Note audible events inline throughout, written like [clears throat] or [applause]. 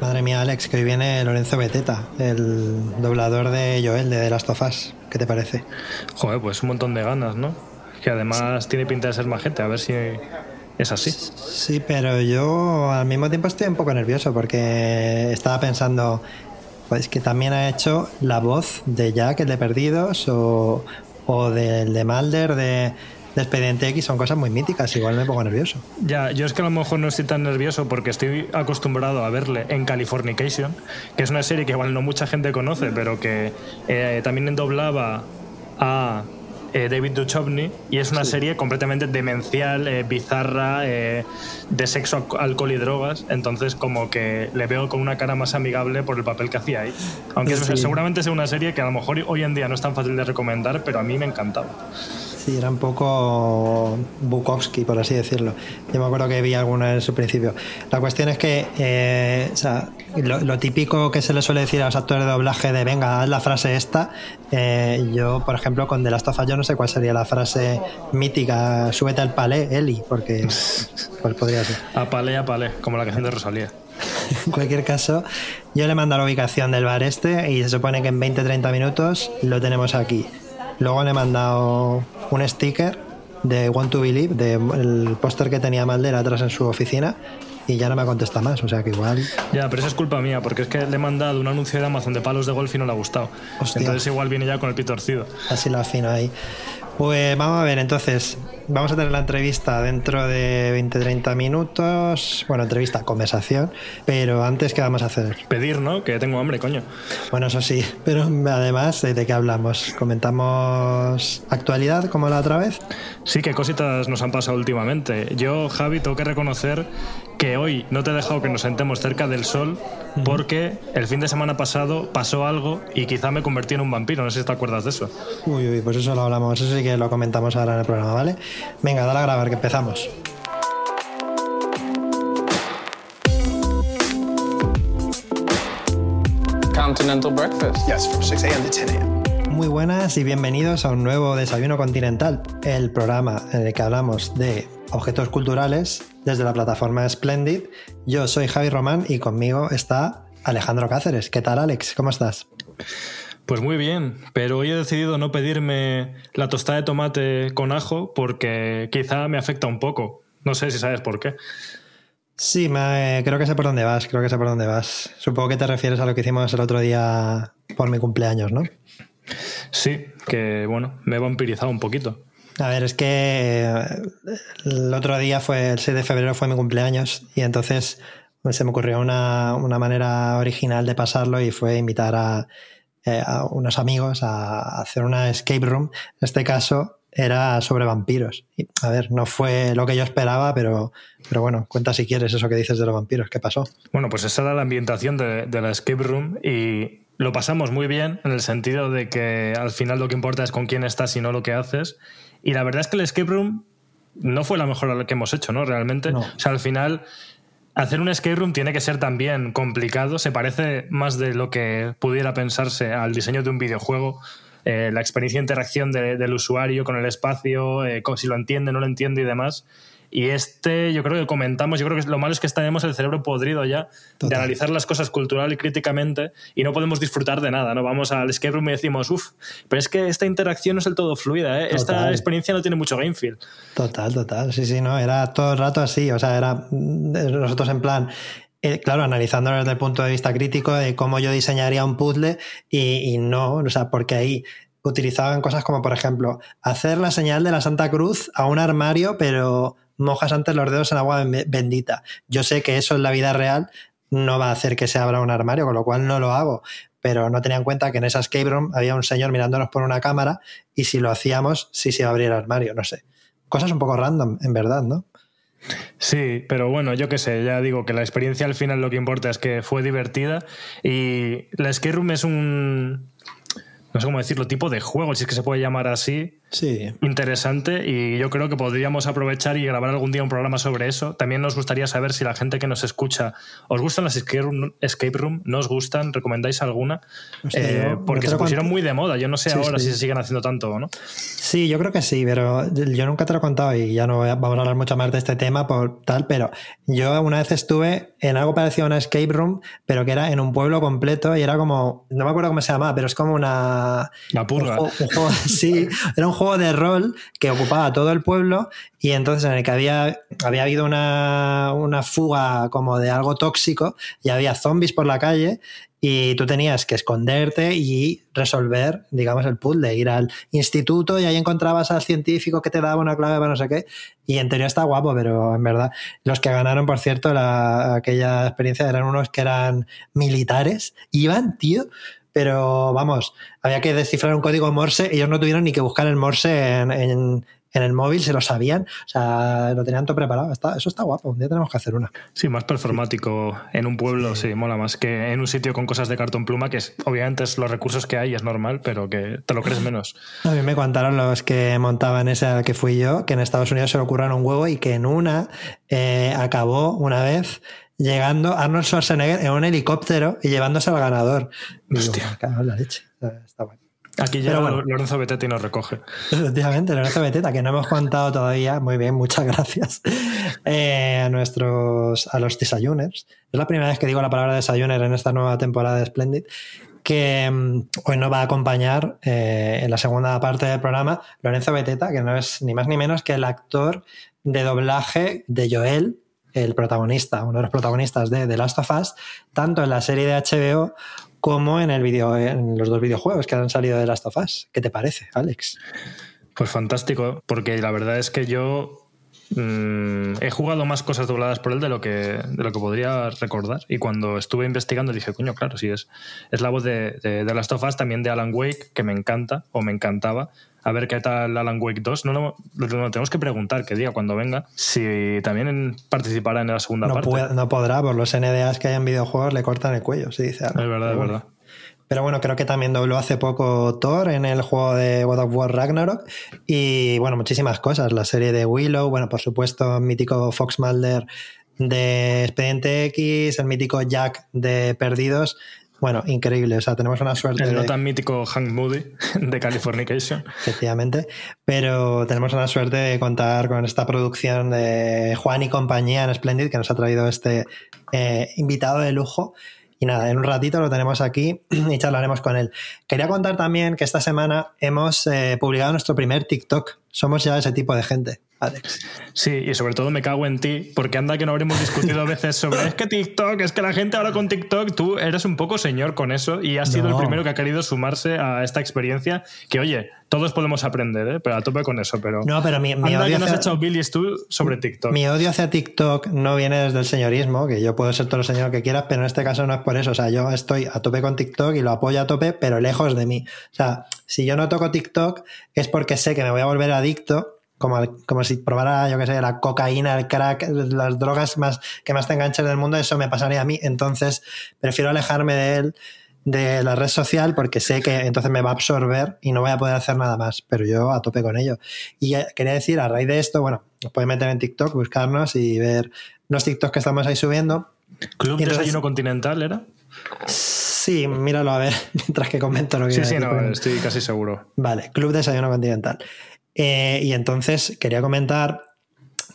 Madre mía, Alex, que hoy viene Lorenzo Beteta, el doblador de Joel de The Last of Us. ¿Qué te parece? Joder, pues un montón de ganas, ¿no? Que además tiene pinta de ser majete, a ver si es así. Sí, pero yo al mismo tiempo estoy un poco nervioso porque estaba pensando, pues que también ha hecho la voz de Jack, el de Perdidos, o, o del de Mulder, de, de Expediente X, son cosas muy míticas, igual me pongo nervioso. Ya, yo es que a lo mejor no estoy tan nervioso porque estoy acostumbrado a verle en Californication, que es una serie que igual no mucha gente conoce, pero que eh, también doblaba a eh, David Duchovny y es una serie completamente demencial, eh, bizarra, eh, de sexo, alcohol y drogas. Entonces, como que le veo con una cara más amigable por el papel que hacía ahí. Aunque Sí. seguramente sea una serie que a lo mejor hoy en día no es tan fácil de recomendar, pero a mí me encantaba. Sí, era un poco Bukowski, por así decirlo. Yo me acuerdo que vi alguna en su principio. La cuestión es que eh, o sea, lo, lo típico que se le suele decir a los actores de doblaje de venga, haz la frase esta. eh, yo, por ejemplo, con The Last of Us, yo no sé cuál sería la frase mítica, súbete al palé, Eli, porque pues podría ser. A palé, a palé, como la canción de Rosalía. En cualquier caso, yo le mando la ubicación del bar este y se supone que en 20-30 minutos lo tenemos aquí. Luego le he mandado un sticker de Want to Believe, del póster que tenía Malder atrás en su oficina y ya no me contesta más, o sea que igual... Ya, pero eso es culpa mía, porque es que le he mandado un anuncio de Amazon de palos de golf y no le ha gustado. Hostia. Entonces igual viene ya con el pito torcido. Así lo afino ahí. Pues vamos a ver, entonces, vamos a tener la entrevista dentro de 20-30 minutos. Bueno, entrevista, conversación. Pero antes, ¿qué vamos a hacer? Pedir, ¿no? Que tengo hambre, coño. Bueno, eso sí, [laughs] pero además, ¿de qué hablamos? ¿Comentamos actualidad como la otra vez? Sí, qué cositas nos han pasado últimamente. Yo, Javi, tengo que reconocer que hoy no te he dejado que nos sentemos cerca del sol porque el fin de semana pasado pasó algo y quizá me convertí en un vampiro. No sé si te acuerdas de eso. Uy, uy, pues eso lo hablamos, eso sí que lo comentamos ahora en el programa, ¿vale? Venga, dale a grabar, que empezamos. Continental breakfast. Yes, from 6 a.m. to 10 a.m. Muy buenas y bienvenidos a un nuevo Desayuno Continental, el programa en el que hablamos de objetos culturales desde la plataforma Splendid. Yo soy Javi Román y conmigo está Alejandro Cáceres. ¿Qué tal, Alex? ¿Cómo estás? Pues muy bien, pero hoy he decidido no pedirme la tostada de tomate con ajo porque quizá me afecta un poco. No sé si sabes por qué. Sí, me- creo que sé por dónde vas, creo que sé por dónde vas. Supongo que te refieres a lo que hicimos el otro día por mi cumpleaños, ¿no? Sí, que bueno, me he vampirizado un poquito. A ver, es que eh, el otro día fue el 6 de febrero, fue mi cumpleaños y entonces pues, se me ocurrió una, una manera original de pasarlo y fue invitar a, eh, a unos amigos a hacer una escape room. En este caso era sobre vampiros. Y, a ver, no fue lo que yo esperaba, pero, pero bueno, cuenta si quieres eso que dices de los vampiros. ¿Qué pasó? Bueno, pues esa era la ambientación de, de la escape room y lo pasamos muy bien en el sentido de que al final lo que importa es con quién estás y no lo que haces. Y la verdad es que el escape room no fue la mejor que hemos hecho, ¿no? Realmente. No. O sea, al final hacer un escape room tiene que ser también complicado. Se parece más de lo que pudiera pensarse al diseño de un videojuego. Eh, la experiencia de interacción de- del usuario con el espacio, eh, si lo entiende, no lo entiende y demás. Y este, yo creo que comentamos, yo creo que lo malo es que tenemos el cerebro podrido ya de analizar las cosas cultural y críticamente y no podemos disfrutar de nada, ¿no? Vamos al escape room y decimos, uff, pero es que esta interacción no es del todo fluida, ¿eh? Esta experiencia no tiene mucho game feel. Total, total. Sí, sí, no, era todo el rato así. O sea, era mm, nosotros en plan, eh, claro, analizándolo desde el punto de vista crítico de cómo yo diseñaría un puzzle y, y no, o sea, porque ahí utilizaban cosas como, por ejemplo, hacer la señal de la Santa Cruz a un armario, pero mojas antes los dedos en agua ben- bendita. Yo sé que eso en la vida real no va a hacer que se abra un armario, con lo cual no lo hago. Pero no tenía en cuenta que en esa escape room había un señor mirándonos por una cámara y si lo hacíamos, sí se abría el armario, no sé. cosas un poco random, en verdad, ¿no? Sí, pero bueno, yo qué sé, ya digo que la experiencia al final lo que importa es que fue divertida y la Skate Room es un, no sé cómo decirlo, tipo de juego, si es que se puede llamar así, Sí. interesante y yo creo que podríamos aprovechar y grabar algún día un programa sobre eso. También nos gustaría saber si la gente que nos escucha, ¿os gustan las escape room? ¿No os gustan? ¿Recomendáis alguna? Hostia, Eh, porque se pusieron muy de moda. Yo no sé Sí, ahora sí. si se siguen haciendo tanto o no. Sí, yo creo que sí, pero yo nunca te lo he contado y ya no vamos a hablar mucho más de este tema por tal, pero yo una vez estuve en algo parecido a una escape room, pero que era en un pueblo completo y era como, no me acuerdo cómo se llamaba, pero es como una... La purga. Un juego, un juego- [laughs] sí, era un juego de rol que ocupaba todo el pueblo y entonces en el que había, había habido una, una fuga como de algo tóxico y había zombies por la calle y tú tenías que esconderte y resolver, digamos, el puzzle, ir al instituto y ahí encontrabas al científico que te daba una clave para no sé qué. Y en teoría está guapo, pero en verdad, los que ganaron, por cierto, la- aquella experiencia eran unos que eran militares. Iban, tío, pero vamos, había que descifrar un código Morse, ellos no tuvieron ni que buscar el Morse en, en- en el móvil, se lo sabían, o sea, lo tenían todo preparado. Está, eso está guapo, un día tenemos que hacer una. Sí, más performático en un pueblo, sí. mola más que en un sitio con cosas de cartón pluma, que es, obviamente es los recursos que hay, es normal, pero que te lo crees menos. [laughs] A mí me contaron los que montaban ese al que fui yo, que en Estados Unidos se le ocurran un huevo y que en una eh, acabó una vez llegando Arnold Schwarzenegger en un helicóptero y llevándose al ganador. Digo, Hostia. "Me cago en la leche. Está- bueno. Aquí llega bueno. Lorenzo Betete y nos recoge. Efectivamente, Lorenzo Beteta, que no hemos contado todavía. Muy bien, muchas gracias. Eh, a nuestros, a los desayuners. Es la primera vez que digo la palabra desayuner en esta nueva temporada de Splendid. Que mm, hoy nos va a acompañar eh, en la segunda parte del programa Lorenzo Beteta, que no es ni más ni menos que el actor de doblaje de Joel, el protagonista, uno de los protagonistas de The Last of Us, tanto en la serie de HBO como en, el video, en los dos videojuegos que han salido de Last of Us. ¿Qué te parece, Alex? Pues fantástico, porque la verdad es que yo mm, he jugado más cosas dobladas por él de lo que, de lo que podría recordar. Y cuando estuve investigando dije, coño, claro, sí, es, es la voz de, de, de Last of Us, también de Alan Wake, que me encanta o me encantaba. A ver qué tal Alan Wake 2. No lo, tenemos que preguntar que diga cuando venga si también participará en la segunda No, parte. puede- no podrá, por los NDAs que hay en videojuegos le cortan el cuello, se dice. algo. Es verdad, es verdad. Pero bueno, creo que también dobló hace poco Thor en el juego de God of War Ragnarok. Y bueno, muchísimas cosas. La serie de Willow, bueno, por supuesto, el mítico Fox Mulder de Expediente X, el mítico Jack de Perdidos. Bueno, increíble. O sea, tenemos una suerte El no tan mítico Hank Moody de Californication. efectivamente. Pero tenemos una suerte de contar con esta producción de Juan y compañía en Splendid que nos ha traído este eh, invitado de lujo. Y nada, en un ratito lo tenemos aquí [clears throat] y charlaremos con él. Quería contar también que esta semana hemos eh, publicado nuestro primer TikTok. Somos ya ese tipo de gente, Alex. Sí, y sobre todo me cago en ti, porque anda que no habremos discutido a veces sobre es que TikTok, es que la gente ahora con TikTok, tú eres un poco señor con eso y has sido el primero que ha querido sumarse a esta experiencia, que oye, todos podemos aprender, ¿eh? pero a tope con eso, pero No, pero mi, mi anda odio que nos has Billy's tú sobre TikTok. Mi odio hacia TikTok no viene desde el señorismo, que yo puedo ser todo el señor que quieras, pero en este caso no es por eso. O sea, yo estoy a tope con TikTok y lo apoyo a tope, pero lejos de mí. O sea, si yo no toco TikTok es porque sé que me voy a volver adicto. Como, al- como si probara, yo qué sé, la cocaína, el crack, las drogas más que más te enganchen del mundo, eso me pasaría a mí. Entonces, prefiero alejarme de él, de la red social, porque sé que entonces me va a absorber y no voy a poder hacer nada más. Pero yo a tope con ello. Y eh, quería decir, a raíz de esto, bueno, os podéis meter en TikTok, buscarnos y ver los TikToks que estamos ahí subiendo. Club y entonces- Desayuno Continental era? Sí, míralo a ver, [laughs] mientras que comento lo que Sí, sí, no, estoy casi seguro. Vale, Club Desayuno Continental. Eh, y entonces quería comentar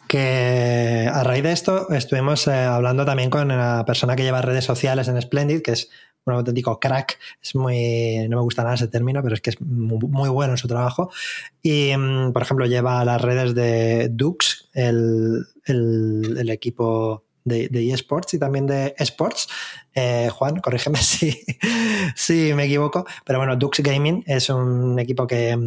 que a raíz de esto estuvimos eh, hablando también con la persona que lleva redes sociales en Splendid, que es un auténtico crack. Es muy. No me gusta nada ese término, pero es que es mu- muy, bueno en su trabajo. Y, mm, por ejemplo, lleva las redes de Dux, el, el- el equipo de, de eSports y también de eSports. Eh, Juan, corrígeme [laughs] si, si me equivoco. Pero bueno, Dux Gaming es un equipo que,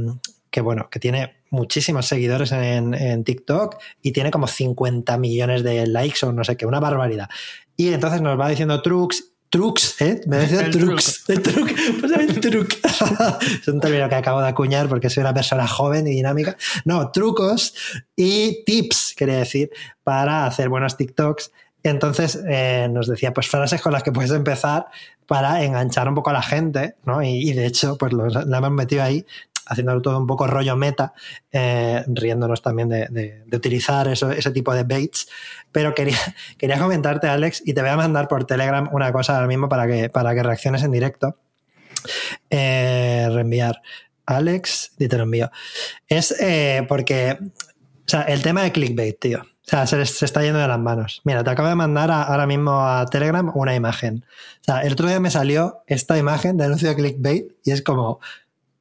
que, bueno, que tiene muchísimos seguidores en, en TikTok y tiene como 50 millones de likes o no sé qué, una barbaridad. Y entonces nos va diciendo trucs trucs, ¿eh? Me decía trucs. El truc. [laughs] Pues el truc. [laughs] es un término que acabo de acuñar porque soy una persona joven y dinámica. No, trucos y tips, quería decir, para hacer buenos TikToks. Entonces eh, nos decía, pues frases con las que puedes empezar para enganchar un poco a la gente, ¿no? Y, de hecho, pues lo, la hemos metido ahí haciéndolo todo un poco rollo meta, eh, riéndonos también de, utilizar ese tipo de baits. Pero quería, [laughs] quería comentarte, Alex, y te voy a mandar por Telegram una cosa ahora mismo para que, para que reacciones en directo. Eh, reenviar. Alex, y te lo envío. Es porque, o sea, el tema de clickbait, tío. O sea, se, se, está yendo de las manos. Mira, te acabo de mandar a, ahora mismo a Telegram una imagen. O sea, el otro día me salió esta imagen de anuncio de clickbait y es como,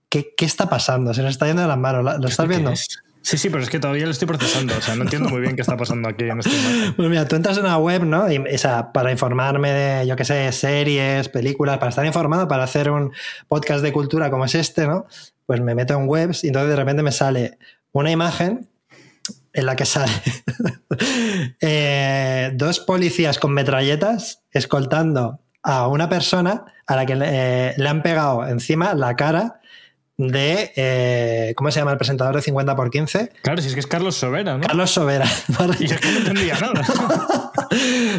¿qué, qué está pasando? Se nos está yendo de las manos. ¿Lo, estás viendo? Es? Sí, sí, pero es que todavía lo estoy procesando. O sea, no entiendo muy bien qué está pasando aquí en este imagen. Pues mira, tú entras en una web, ¿no? Y, o sea, para informarme de, yo qué sé, series, películas, para estar informado, para hacer un podcast de cultura como es este, ¿no? Pues me meto en webs y entonces de repente me sale una imagen en la que sale [laughs] eh, dos policías con metralletas escoltando a una persona a la que eh, le han pegado encima la cara de. Eh, ¿Cómo se llama el presentador de 50 por 15? Claro, si es que es Carlos Sobera, ¿no? Carlos Sobera. [laughs] Y es que no entendía nada. [laughs]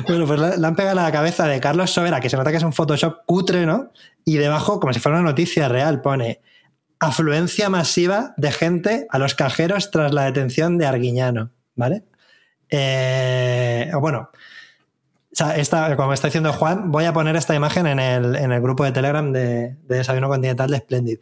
bueno, pues le, le, han pegado a la cabeza de Carlos Sobera, que se nota que es un Photoshop cutre, ¿no? Y debajo, como si fuera una noticia real, pone afluencia masiva de gente a los cajeros tras la detención de Arguiñano, ¿vale? Eh, bueno, o sea, esta, como está diciendo Juan, voy a poner esta imagen en el, en el grupo de Telegram de, de Desayuno Continental de Splendid.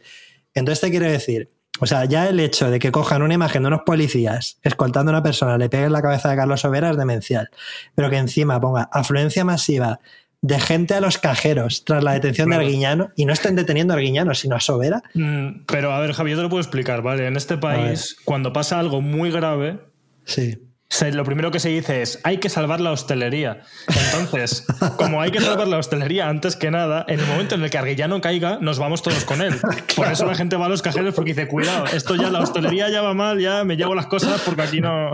Entonces te quiero decir, o sea, ya el hecho de que cojan una imagen de unos policías escoltando a una persona, le peguen la cabeza de Carlos Sobera es demencial. Pero que encima ponga afluencia masiva de gente a los cajeros tras la detención de Arguiñano y no estén deteniendo a Arguiñano, sino a Sobera. Mm, pero a ver, Javier, te lo puedo explicar, ¿vale? En este país, cuando pasa algo muy grave, sí lo primero que se dice es hay que salvar la hostelería. Entonces, [laughs] como hay que salvar la hostelería antes que nada, en el momento en el que Arguillano caiga, nos vamos todos con él. Claro. [laughs] Por eso la gente va a los cajeros porque dice, cuidado, esto ya la hostelería ya va mal, ya me llevo las cosas porque aquí no.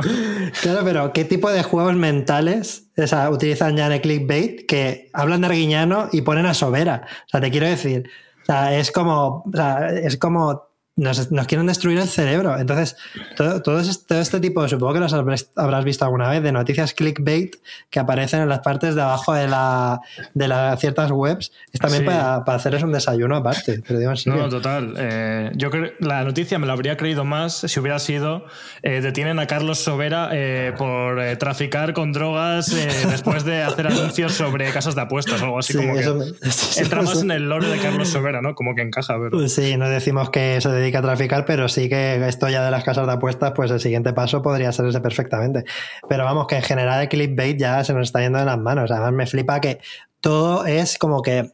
Claro, pero ¿qué tipo de juegos mentales o sea, utilizan ya en el clickbait que hablan de Arguiñano y ponen a Sobera? O sea, te quiero decir, o sea, es como, o sea, es como nos, nos, quieren destruir el cerebro. Entonces, todo, todo, este, todo, este, tipo, supongo que los habrás visto alguna vez, de noticias clickbait que aparecen en las partes de abajo de, la, de la, ciertas webs, es también sí. para, para hacerles un desayuno aparte. Te lo digo en No, total. Eh, yo creo la noticia me la habría creído más si hubiera sido eh, detienen a Carlos Sobera eh, por traficar con drogas [laughs] después de hacer anuncios sobre casas de apuestas o algo así. Sí, como que eso, [laughs] entra más en el lore de Carlos Sobera, ¿no? Como que encaja. Pero... Sí, no decimos que se dedica a traficar, pero sí que esto ya de las casas de apuestas, pues el siguiente paso podría ser ese perfectamente. Pero vamos, que en general el clickbait ya se nos está yendo de las manos. Además, me flipa que todo es como que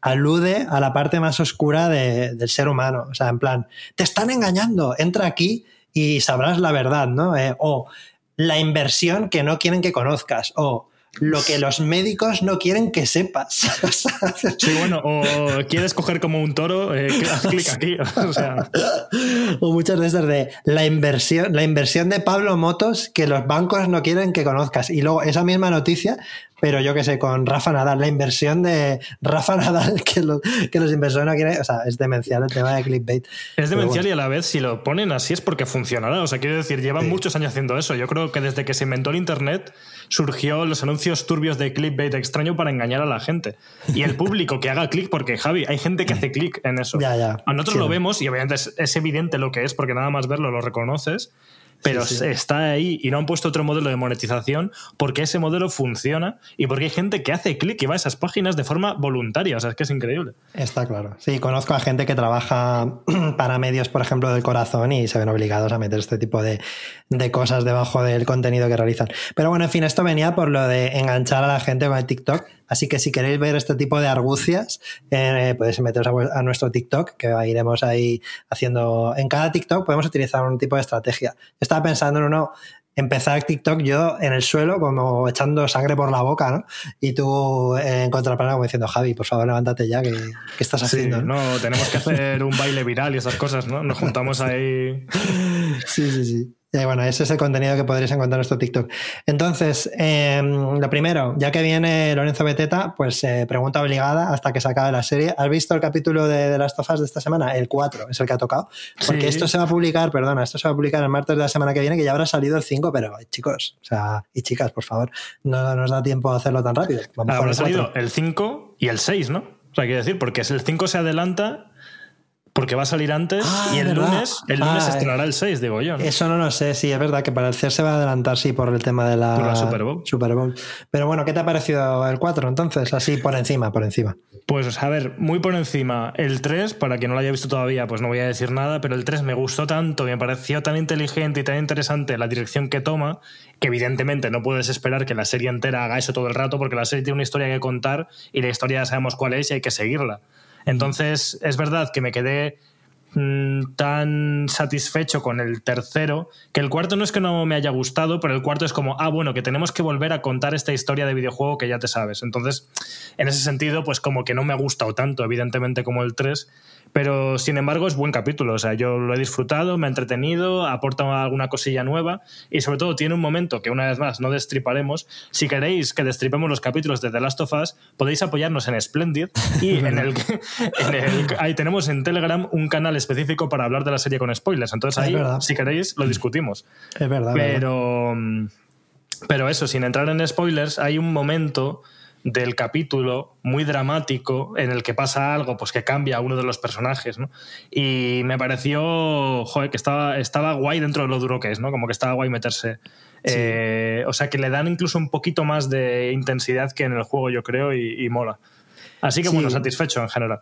alude a la parte más oscura de, del ser humano. O sea, en plan, te están engañando, entra aquí y sabrás la verdad, ¿no? Eh, o la inversión que no quieren que conozcas, o lo que los médicos no quieren que sepas. [laughs] Sí, bueno, o quieres coger como un toro, eh, haz clic aquí. O, sea. o muchas de esas de la inversión, la inversión de Pablo Motos que los bancos no quieren que conozcas. Y luego esa misma noticia, pero yo que sé, con Rafa Nadal, la inversión de Rafa [laughs] Nadal que, lo, que los inversores no quieren. O sea, es demencial el tema de clickbait. Es demencial bueno. y a la vez, si lo ponen así, es porque funcionará. O sea, quiero decir, llevan sí. muchos años haciendo eso. Yo creo que desde que se inventó el Internet surgió los anuncios turbios de clickbait extraño para engañar a la gente. Y el público que haga clic, porque Javi, hay gente que hace clic en eso. Ya, ya. A nosotros sí. lo vemos y obviamente es, es, evidente lo que es, porque nada más verlo lo reconoces. Pero sí, sí. está ahí y no han puesto otro modelo de monetización porque ese modelo funciona y porque hay gente que hace clic y va a esas páginas de forma voluntaria. O sea, es que es increíble. Está claro. Sí, conozco a gente que trabaja [clears throat] para medios, por ejemplo, del corazón y se ven obligados a meter este tipo de, de cosas debajo del contenido que realizan. Pero bueno, en fin, esto venía por lo de enganchar a la gente con el TikTok. Así que si queréis ver este tipo de argucias, eh, podéis meteros a, a, nuestro TikTok, que iremos ahí haciendo. En cada TikTok podemos utilizar un tipo de estrategia. Estaba pensando en uno. Empezar TikTok yo en el suelo, como echando sangre por la boca, ¿no? Y tú eh, en contraplano como diciendo, Javi, por favor, levántate ya, ¿qué, qué estás haciendo? Sí, ¿no? tenemos que hacer un baile viral y esas cosas, ¿no? Nos juntamos ahí. [laughs] Sí, sí, sí. Y bueno, ese es el contenido que podréis encontrar en nuestro TikTok. Entonces, em, lo primero, ya que viene Lorenzo Beteta, pues eh, pregunta obligada hasta que se acabe la serie. ¿Has visto el capítulo de, de las tofas de esta semana? El 4 es el que ha tocado. Porque esto se va a publicar, perdona, esto se va a publicar el martes de la semana que viene, que ya habrá salido el 5, pero chicos, o sea, y chicas, por favor, no nos da tiempo a hacerlo tan rápido. Vamos habrá salido el 5 y el 6, ¿no? O sea, quiero decir, porque el 5 se adelanta porque va a salir antes Ah, y el ¿verdad? lunes, el lunes Ah, se estrenará el 6, digo yo. ¿no? Eso no lo sé, sí, es verdad que para el CER se va a adelantar, sí, por el tema de la, la Super Bowl. Super Bowl. Pero bueno, ¿qué te ha parecido el 4 entonces? Así por encima, por encima. Pues a ver, muy por encima. El 3, para quien no lo haya visto todavía, pues no voy a decir nada, pero el 3 me gustó tanto, me pareció tan inteligente y tan interesante la dirección que toma, que evidentemente no puedes esperar que la serie entera haga eso todo el rato, porque la serie tiene una historia que contar y la historia ya sabemos cuál es y hay que seguirla. Entonces, es verdad que me quedé mm, tan satisfecho con el tercero, que el cuarto no es que no me haya gustado, pero el cuarto es como, ah, bueno, que tenemos que volver a contar esta historia de videojuego que ya te sabes. Entonces, en ese sentido, pues como que no me ha gustado tanto, evidentemente, como el 3, pero sin embargo es buen capítulo, o sea, yo lo he disfrutado, me ha entretenido, aporta alguna cosilla nueva y sobre todo tiene un momento que una vez más no destriparemos. Si queréis que destripemos los capítulos de The Last of Us, podéis apoyarnos en Splendid y [laughs] en el, en el- ahí tenemos en Telegram un canal específico para hablar de la serie con spoilers. Entonces Es ahí, verdad. si queréis, lo discutimos. Es verdad. verdad. Pero, mm, pero eso, sin entrar en spoilers, hay un momento del capítulo muy dramático en el que pasa algo pues que cambia a uno de los personajes ¿no? y me pareció joder, que estaba, estaba guay dentro de lo duro que es ¿no? como que estaba guay meterse Eh, o sea que le dan incluso un poquito más de intensidad que en el juego yo creo y, y mola así que Sí. bueno satisfecho en general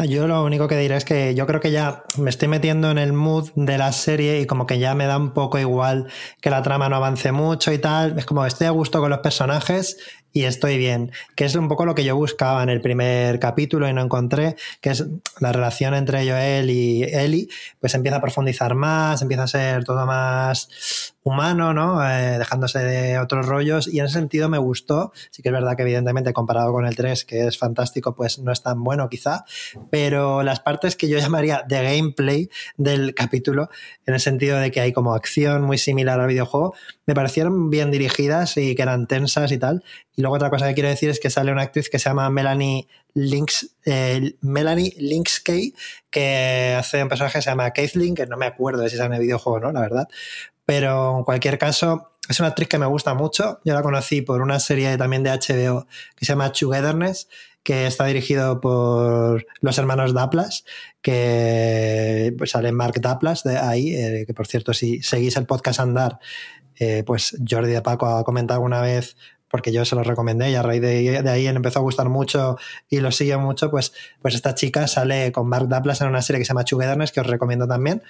Ah, Yo lo único que diré es que yo creo que ya me estoy metiendo en el mood de la serie y como que ya me da un poco igual que la trama no avance mucho y tal. Es como estoy a gusto con los personajes y estoy bien, que es un poco lo que yo buscaba en el primer capítulo y no encontré, que es la relación entre Joel y Ellie, pues empieza a profundizar más, empieza a ser todo más humano, ¿no? Eh, dejándose de otros rollos y en ese sentido me gustó, sí que es verdad que evidentemente comparado con el 3, que es fantástico, pues no es tan bueno quizá, pero las partes que yo [laughs] llamaría de gameplay del capítulo, en el sentido de que hay como acción muy similar al videojuego, me parecieron bien dirigidas y que eran tensas y tal. Y luego otra cosa que quiero decir es que sale una actriz que se llama Melanie Lynx, eh, Melanie Lynskey, que hace un personaje que se llama Caitlyn, que no me acuerdo de si sale en el videojuego o no, la verdad. Pero en cualquier caso, es una actriz que me gusta mucho. Yo la conocí por una serie también de HBO que se llama Togetherness, que está dirigido por los hermanos Daplas, que pues, sale Mark Daplas de ahí, eh, que por cierto, si seguís el podcast Andar, eh, pues Jordi de Paco ha comentado una vez porque yo se lo recomendé y a raíz de, de ahí él empezó a gustar mucho y lo sigue mucho, pues, pues esta chica sale con Mark Daplas en una serie que se llama Togetherness, que os recomiendo también.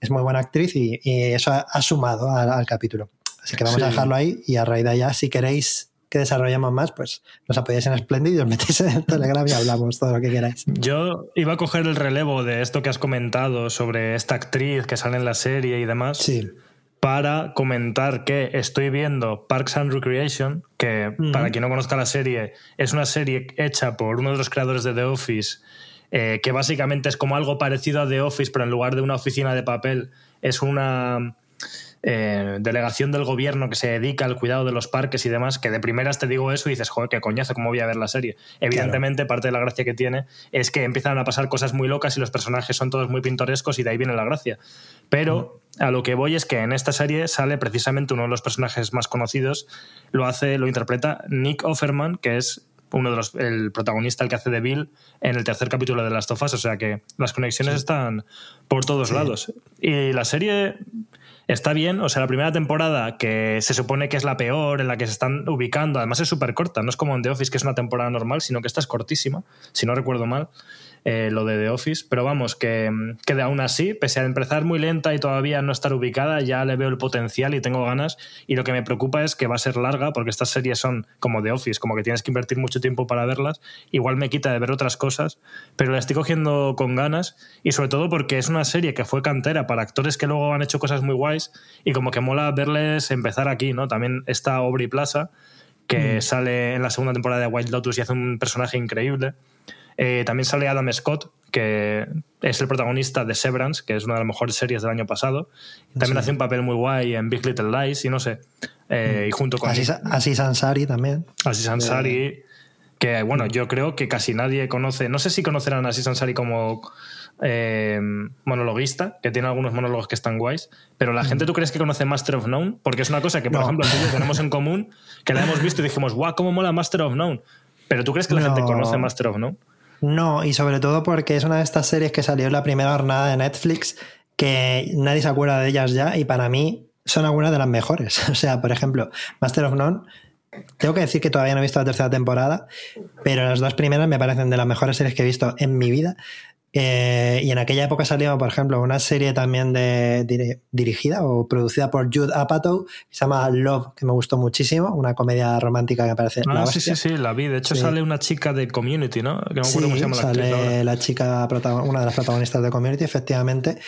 Es muy buena actriz y, y eso ha, ha sumado al, al capítulo. Así que vamos a dejarlo ahí y a raíz de allá, si queréis que desarrollemos más, pues nos apoyáis en Splendid y os metéis en el Telegram y hablamos todo lo que queráis. yo iba a coger el relevo de esto que has comentado sobre esta actriz que sale en la serie y demás Sí, para comentar que estoy viendo Parks and Recreation, que para quien no conozca la serie, es una serie hecha por uno de los creadores de The Office, eh, que básicamente es como algo parecido a The Office, pero en lugar de una oficina de papel, es una eh, delegación del gobierno que se dedica al cuidado de los parques y demás, que de primeras te digo eso y dices, joder, qué coñazo, ¿cómo voy a ver la serie? Evidentemente, parte de la gracia que tiene es que empiezan a pasar cosas muy locas y los personajes son todos muy pintorescos y de ahí viene la gracia. Pero a lo que voy es que en esta serie sale precisamente uno de los personajes más conocidos, lo hace, lo interpreta Nick Offerman, que es uno de los, el protagonista, el que hace de Bill en el tercer capítulo de Las Tofas, o sea que las conexiones están por todos lados. Y la serie está bien, o sea, la primera temporada que se supone que es la peor, en la que se están ubicando, además es súper corta, no es como en The Office que es una temporada normal, sino que esta es cortísima, si no recuerdo mal. Eh, lo de The Office, pero vamos, que, que aún así, pese a empezar muy lenta y todavía no estar ubicada, ya le veo el potencial y tengo ganas. Y lo que me preocupa es que va a ser larga, porque estas series son como The Office, como que tienes que invertir mucho tiempo para verlas. Igual me quita de ver otras cosas, pero la estoy cogiendo con ganas y sobre todo porque es una serie que fue cantera para actores que luego han hecho cosas muy guays y como que mola verles empezar aquí, ¿no? También está Aubrey Plaza, que sale en la segunda temporada de White Lotus y hace un personaje increíble. Eh, también sale Adam Scott, que es el protagonista de Severance, que es una de las mejores series del año pasado. También hace un papel muy guay en Big Little Lies y no sé. Eh, y junto con. Así Sansari también. Así Sansari. Que bueno, yo creo que casi nadie conoce. No sé si conocerán a Así Sansari como eh, monologuista, que tiene algunos monólogos que están guays, pero la gente, ¿tú crees que conoce Master of None? Porque es una cosa que, por ejemplo, tenemos en común, que la hemos visto y dijimos, guau, cómo mola Master of None. Pero ¿tú crees que la gente conoce Master of None? No, y sobre todo porque es una de estas series que salió en la primera jornada de Netflix que nadie se acuerda de ellas ya y para mí son algunas de las mejores. [laughs] O sea, por ejemplo, Master of None, tengo que decir que todavía no he visto la tercera temporada, pero las dos primeras me parecen de las mejores series que he visto en mi vida. Eh, y en aquella época salió, por ejemplo, una serie también de, dirigida o producida por Jude Apatow, que se llama Love, que me gustó muchísimo, una comedia romántica que parece. Ah, sí, sí, sí, la vi. De hecho, sale una chica de Community, ¿no? Que no sí, cómo se llama la sale la chica, una de las protagonistas de Community, efectivamente.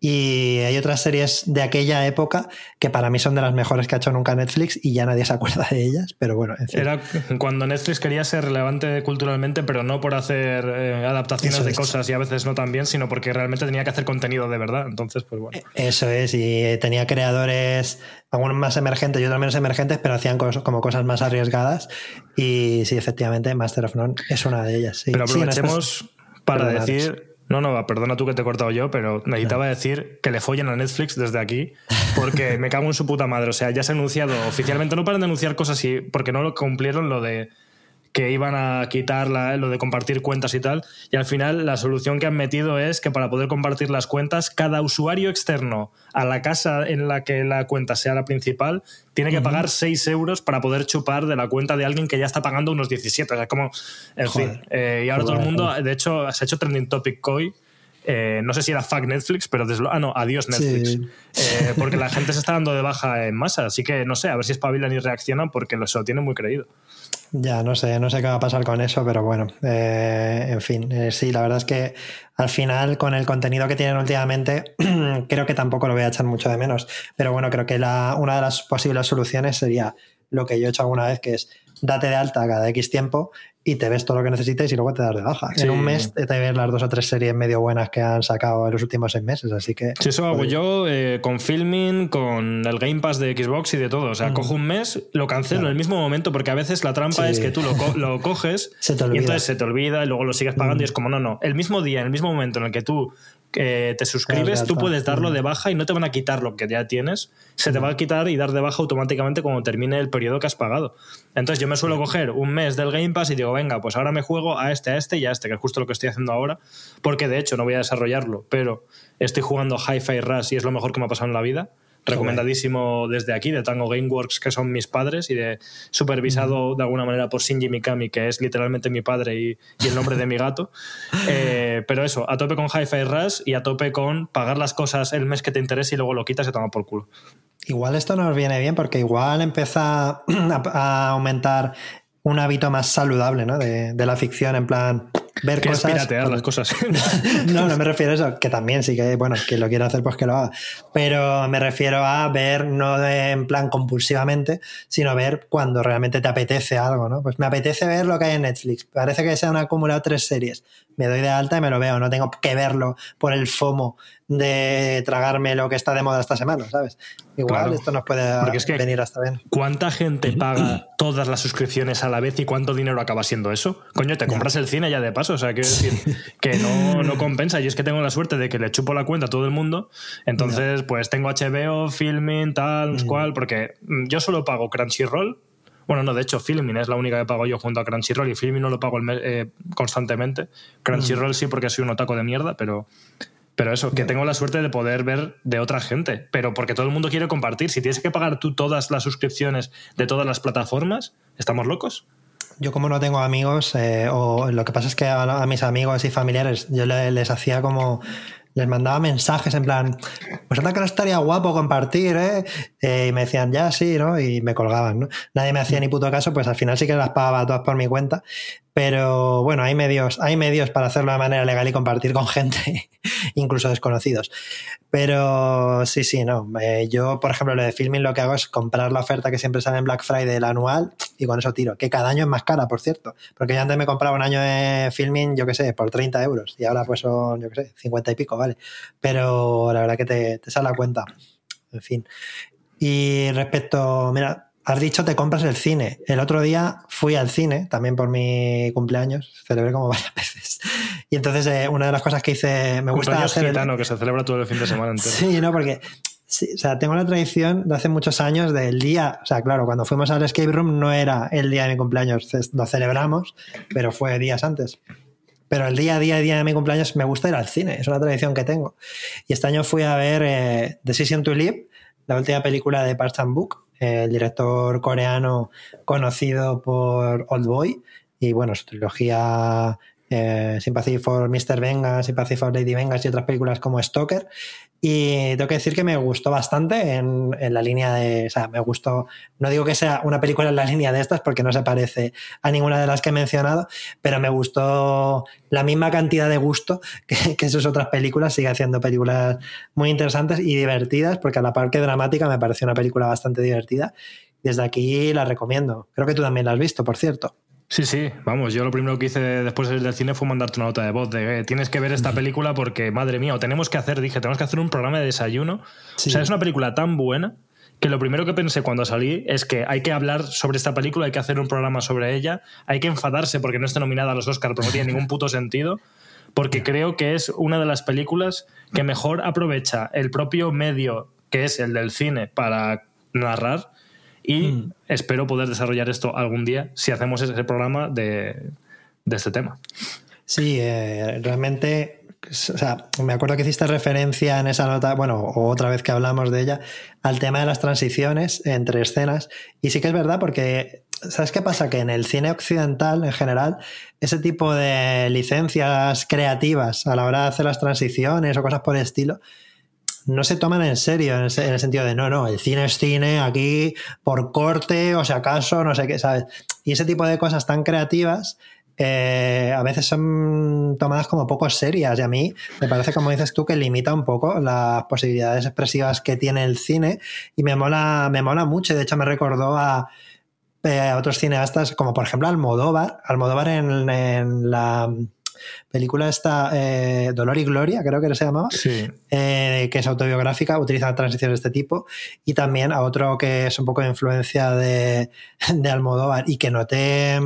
Y hay otras series de aquella época que para mí son de las mejores que ha hecho nunca Netflix y ya nadie se acuerda de ellas, pero bueno, en fin. Era cuando Netflix quería ser relevante culturalmente, pero no por hacer eh, adaptaciones de cosas y a veces no tan bien, sino porque realmente tenía que hacer contenido de verdad. Entonces, pues bueno. Eso es, y tenía creadores, algunos más emergentes y otros menos emergentes, pero hacían como cosas más arriesgadas. Y sí, efectivamente, Master of None es una de ellas. Pero aprovechemos para decir no, no, perdona tú que te he cortado yo, pero necesitaba decir que le follen a Netflix desde aquí, porque me cago en su puta madre. O sea, ya se ha anunciado oficialmente, no paran de anunciar cosas y porque no lo cumplieron lo de que iban a quitar lo de compartir cuentas y tal. Y al final la solución que han metido es que para poder compartir las cuentas, cada usuario externo a la casa en la que la cuenta sea la principal tiene que pagar 6 euros para poder chupar de la cuenta de alguien que ya está pagando unos 17. O sea, como, en fin. Eh, y ahora todo el mundo, de hecho, se ha hecho trending topic COI. Eh, no sé si era fuck Netflix, pero desde ah, no, adiós Netflix. Eh, porque la gente se está dando de baja en masa. Así que no sé, a ver si espabilan y reaccionan porque se lo tienen muy creído. Ya, no sé, no sé qué va a pasar con eso, pero bueno, eh, en fin, eh, sí, la verdad es que al final con el contenido que tienen últimamente, [clears throat] creo que tampoco lo voy a echar mucho de menos, pero bueno, creo que la, una de las posibles soluciones sería lo que yo he hecho alguna vez, que es date de alta cada X tiempo y te ves todo lo que necesites y luego te das de baja. En un mes te ves las dos o tres series medio buenas que han sacado en los últimos seis meses, así que... Sí, eso hago yo eh, con filming, con el Game Pass de Xbox y de todo. O sea, mm. cojo un mes, lo cancelo en el mismo momento, porque a veces la trampa es que tú lo, lo [laughs] coges y entonces se te olvida y luego lo sigues pagando y es como, no, no, el mismo día, en el mismo momento en el que tú que te suscribes, tú puedes darlo de baja y no te van a quitar lo que ya tienes, se te va a quitar y dar de baja automáticamente cuando termine el periodo que has pagado. Entonces yo me suelo coger un mes del Game Pass y digo, venga, pues ahora me juego a este, a este y a este, que es justo lo que estoy haciendo ahora, porque de hecho no voy a desarrollarlo, pero estoy jugando Hi-Fi Rush y es lo mejor que me ha pasado en la vida recomendadísimo desde aquí, de Tango Gameworks, que son mis padres, y de supervisado de alguna manera por Shinji Mikami, que es literalmente mi padre y, el nombre de mi gato. [laughs] Eh, pero eso, a tope con Hi-Fi Rush y a tope con pagar las cosas el mes que te interese y luego lo quitas y toma por culo. Igual esto nos viene bien porque igual empieza [clears throat] a, aumentar un hábito más saludable ¿no? de, de la ficción, en plan, ver cosas. piratear las cosas. [laughs] no, no me refiero a eso, que también sí que, bueno, quien lo quiera hacer, pues que lo haga. Pero me refiero a ver, no en plan compulsivamente, sino ver cuando realmente te apetece algo, ¿no? Pues me apetece ver lo que hay en Netflix. Parece que se han acumulado tres series. Me doy de alta y me lo veo, no tengo que verlo por el FOMO de tragarme lo que está de moda esta semana, ¿sabes? Igual esto nos puede venir hasta bien. ¿Cuánta gente paga todas las suscripciones a la vez y cuánto dinero acaba siendo eso? Coño, te compras el cine ya de paso, o sea, quiero decir que no, no [laughs] compensa. Y es que tengo la suerte de que le chupo la cuenta a todo el mundo, entonces pues tengo HBO, Filming, tal, mm. cual, porque yo solo pago Crunchyroll, bueno, no, de hecho, Filming es la única que pago yo junto a Crunchyroll y Filming no lo pago eh, constantemente. Crunchyroll mm. sí porque soy un otaco de mierda, pero, pero eso, que tengo la suerte de poder ver de otra gente, pero porque todo el mundo quiere compartir. Si tienes que pagar tú todas las suscripciones de todas las plataformas, ¿estamos locos? Yo como no tengo amigos, eh, o lo que pasa es que a, mis amigos y familiares yo les hacía como les mandaba mensajes en plan, pues anda que no estaría guapo compartir, ¿eh? ¿eh? Y me decían, ya sí, ¿no? Y me colgaban, ¿no? Nadie me hacía ni puto caso, pues al final sí que las pagaba todas por mi cuenta. Pero bueno, hay medios, hay medios para hacerlo de manera legal y compartir con gente, [laughs] incluso desconocidos. Pero sí, sí, no. Eh, yo, por ejemplo, lo de filming lo que hago es comprar la oferta que siempre sale en Black Friday, el anual, y con eso tiro. Que cada año es más cara, por cierto. Porque yo antes me compraba un año de filming, yo qué sé, por 30 euros. Y ahora pues son, yo qué sé, 50 y pico, ¿vale? Pero la verdad que te, te sale la cuenta. En fin. Y respecto, mira, has dicho te compras el cine. El otro día fui al cine, también por mi cumpleaños, celebré como [laughs] varias veces. Y entonces eh, una de las cosas que hice, me gusta hacer... Gitano, que se celebra todo el fin de semana entero. Sí, no, porque o sea, tengo la tradición de hace muchos años del día, o sea, claro, cuando fuimos al escape room no era el día de mi cumpleaños, lo celebramos, pero fue días antes. Pero el día a día, el día de mi cumpleaños, me gusta ir al cine, es una tradición que tengo. Y este año fui a ver eh, Decision to Live, la última película de Park Chan-wook, el director coreano conocido por Old Boy y bueno, su trilogía eh, Sympathy for Mr. Vengas, Sympathy for Lady Vengas y otras películas como Stoker. Y tengo que decir que me gustó bastante en, la línea de. O sea, me gustó. No digo que sea una película en la línea de estas porque no se parece a ninguna de las que he mencionado, pero me gustó la misma cantidad de gusto [laughs] que, que sus otras películas. Sigue haciendo películas muy interesantes y divertidas, porque a la par que dramática me pareció una película bastante divertida. Desde aquí la recomiendo. Creo que tú también la has visto, por cierto. Sí, sí, vamos, yo lo primero que hice después del cine fue mandarte una nota de voz de eh, tienes que ver esta película porque, madre mía, o tenemos que hacer, dije, tenemos que hacer un programa de desayuno. O sea, es una película tan buena que lo primero que pensé cuando salí es que hay que hablar sobre esta película, hay que hacer un programa sobre ella, hay que enfadarse porque no esté nominada a los Oscars, pero no tiene ningún puto sentido, porque creo que es una de las películas que mejor aprovecha el propio medio que es el del cine para narrar y mm. espero poder desarrollar esto algún día si hacemos ese programa de, este tema. Sí, eh, realmente o sea, me acuerdo que hiciste referencia en esa nota, bueno, o otra vez que hablamos de ella, al tema de las transiciones entre escenas. Y sí que es verdad porque, ¿sabes qué pasa? Que en el cine occidental en general, ese tipo de licencias creativas a la hora de hacer las transiciones o cosas por el estilo, no se toman en serio, en, el sentido de no, no, el cine es cine aquí por corte o si acaso, no sé qué, ¿sabes? Y ese tipo de cosas tan creativas eh, a veces son tomadas como poco serias y a mí me parece, como dices tú, que limita un poco las posibilidades expresivas que tiene el cine y me mola, me mola mucho. De hecho, me recordó a, eh, otros cineastas como por ejemplo Almodóvar. Almodóvar en la película esta, eh, Dolor y Gloria, creo que se llamaba, eh, que es autobiográfica, utiliza transiciones de este tipo, y también a otro que es un poco de influencia de, Almodóvar y que noté,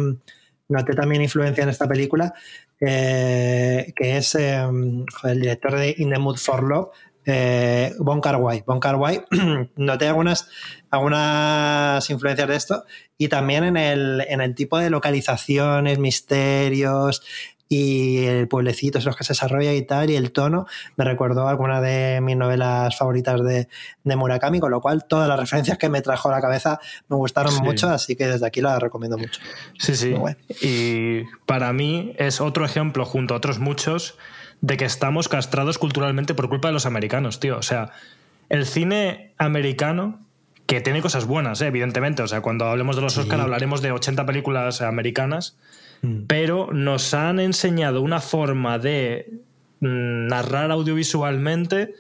noté también influencia en esta película, eh, que es el director de In the Mood for Love, eh, Bon Kar Wai. Bon Kar Wai, [clears throat] noté algunas, algunas influencias de esto y también en el, en el tipo de localizaciones, misterios, y el pueblecito es lo que se desarrolla y tal, y el tono me recordó alguna de mis novelas favoritas de, Murakami, con lo cual todas las referencias que me trajo a la cabeza me gustaron mucho, así que desde aquí la recomiendo mucho. Sí, sí. Y para mí es otro ejemplo, junto a otros muchos, de que estamos castrados culturalmente por culpa de los americanos, tío. O sea, el cine americano que tiene cosas buenas, ¿eh? evidentemente. O sea, cuando hablemos de los Oscar hablaremos de 80 películas americanas Mm. pero nos han enseñado una forma de mm, narrar audiovisualmente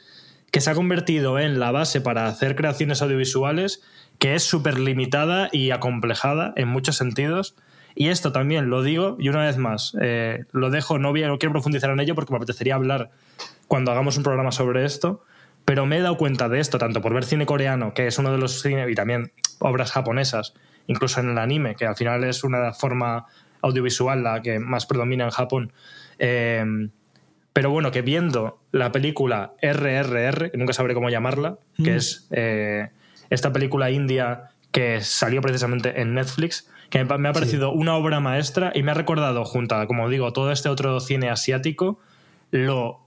que se ha convertido en la base para hacer creaciones audiovisuales que es súper limitada y acomplejada en muchos sentidos. Y esto también lo digo, y una vez más, eh, lo dejo, no, voy, no quiero profundizar en ello porque me apetecería hablar cuando hagamos un programa sobre esto, pero me he dado cuenta de esto, tanto por ver cine coreano, que es uno de los cine, y también obras japonesas, incluso en el anime, que al final es una forma audiovisual la que más predomina en Japón. Eh, pero bueno, que viendo la película RRR, que nunca sabré cómo llamarla, que mm. es eh, esta película india que salió precisamente en Netflix, que me ha parecido una obra maestra y me ha recordado, junto a, como digo, todo este otro cine asiático, lo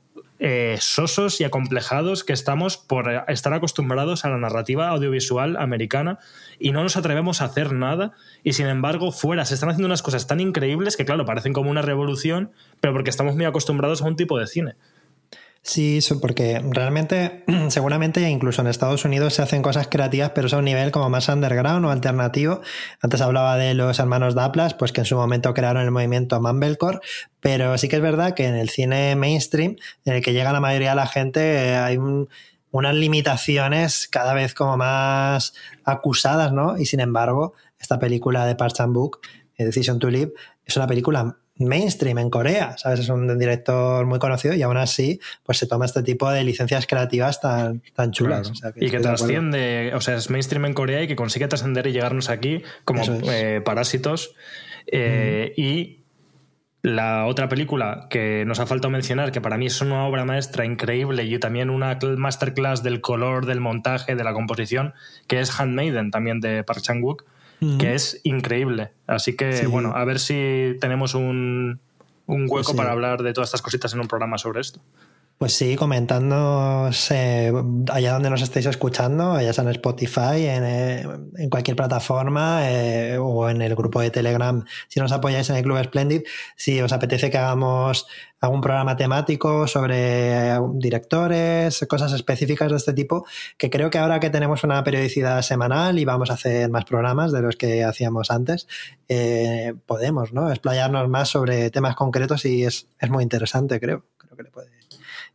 eh, sosos y acomplejados que estamos por estar acostumbrados a la narrativa audiovisual americana y no nos atrevemos a hacer nada y sin embargo fuera se están haciendo unas cosas tan increíbles que claro, parecen como una revolución, pero porque estamos muy acostumbrados a un tipo de cine. Sí, porque realmente, [clears throat] seguramente incluso en Estados Unidos se hacen cosas creativas, pero es a un nivel como más underground o alternativo. Antes hablaba de los hermanos Daplas, pues que en su momento crearon el movimiento Mumblecore, pero sí que es verdad que en el cine mainstream, en el que llega la mayoría de la gente, hay un unas limitaciones cada vez como más acusadas, ¿no? Y sin embargo, esta película de Park Chan-wook, eh, Decision to Live, es una película mainstream en Corea, ¿sabes? Es un director muy conocido y aún así pues se toma este tipo de licencias creativas tan, tan chulas. y que trasciende, o sea, es mainstream en Corea y que consigue trascender y llegarnos aquí como eh, parásitos. Eh, y la otra película que nos ha faltado mencionar, que para mí es una obra maestra increíble y también una masterclass del color, del montaje, de la composición, que es Handmaiden, también de Park Chan-wook, que es increíble. Así que, bueno, a ver si tenemos un, un hueco para hablar de todas estas cositas en un programa sobre esto. Pues sí, comentándonos allá donde nos estéis escuchando, ya sea en Spotify, en, eh, cualquier plataforma eh, o en el grupo de Telegram, si nos apoyáis en el Club Splendid, si os apetece que hagamos algún programa temático sobre directores, cosas específicas de este tipo, que creo que ahora que tenemos una periodicidad semanal y vamos a hacer más programas de los que hacíamos antes, eh, podemos ¿no? explayarnos más sobre temas concretos y es muy interesante, creo. Creo que le puede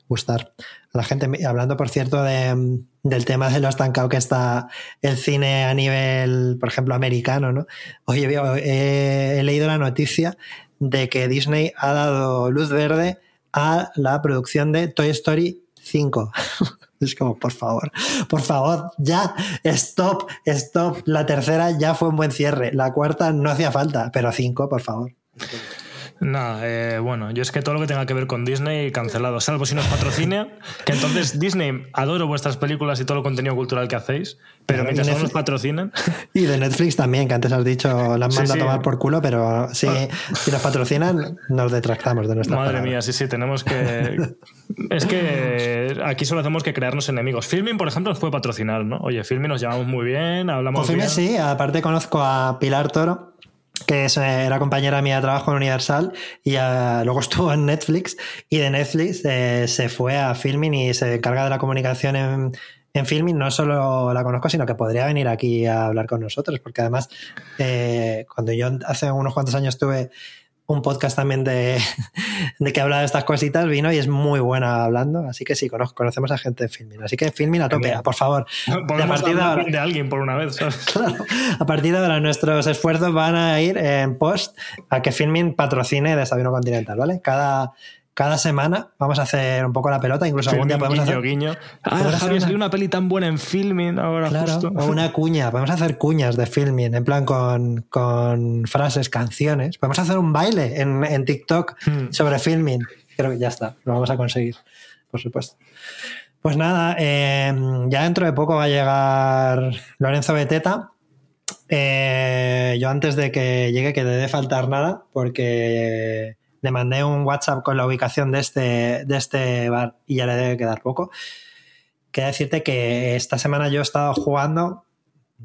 gustar a la gente. Hablando, por cierto, de, del tema de lo estancado que está el cine a nivel, por ejemplo, americano, ¿no? Oye, he, leído la noticia de que Disney ha dado luz verde a la producción de Toy Story 5. [laughs] Es como, por favor, por favor, ya, stop, stop. La tercera ya fue un buen cierre. La cuarta no hacía falta, pero cinco, por favor. Nada, eh, bueno, yo es que todo lo que tenga que ver con Disney cancelado, salvo si nos patrocina, que entonces Disney adoro vuestras películas y todo el contenido cultural que hacéis, pero mientras no nos patrocinan. [laughs] Y de Netflix también, que antes has dicho, las manda a tomar por culo, pero si, ah. si nos patrocinan, nos detractamos de nuestra Madre mía, sí, sí, tenemos que. [laughs] es que aquí solo hacemos que crearnos enemigos. Filming, por ejemplo, nos puede patrocinar, ¿no? Oye, Filming nos llevamos muy bien, hablamos. Pues sí, aparte conozco a Pilar Toro que eh, era compañera mía de trabajo en Universal y eh, luego [laughs] estuvo en Netflix y de Netflix eh, se fue a Filming y se encarga de la comunicación en, en Filming. No solo la conozco, sino que podría venir aquí a hablar con nosotros, porque además cuando yo hace unos cuantos años tuve un podcast también [laughs] de, que habla de estas cositas, vino y es muy buena hablando. Así que sí, conocemos a gente de Filmin. Así que Filmin a tope, por favor. a partir de, de, alguien por una vez. [laughs] Claro, a partir de ahora nuestros esfuerzos van a ir en post a que Filmin patrocine Desayuno Continental, ¿vale? Cada, cada semana vamos a hacer un poco la pelota, incluso algún día podemos hacer. Guiño. Ah, salió una peli tan buena en filming ahora claro, O una cuña, podemos hacer cuñas de filming, en plan con, frases, canciones. Podemos hacer un baile en, TikTok hmm. sobre filming. Creo que ya está, lo vamos a conseguir, por supuesto. Pues nada, em, ya dentro de poco va a llegar Lorenzo Beteta. Eh, yo antes de que llegue, que debe faltar nada, porque le mandé un WhatsApp con la ubicación de este, de este bar y ya le debe quedar poco. Quería decirte que esta semana yo he estado jugando,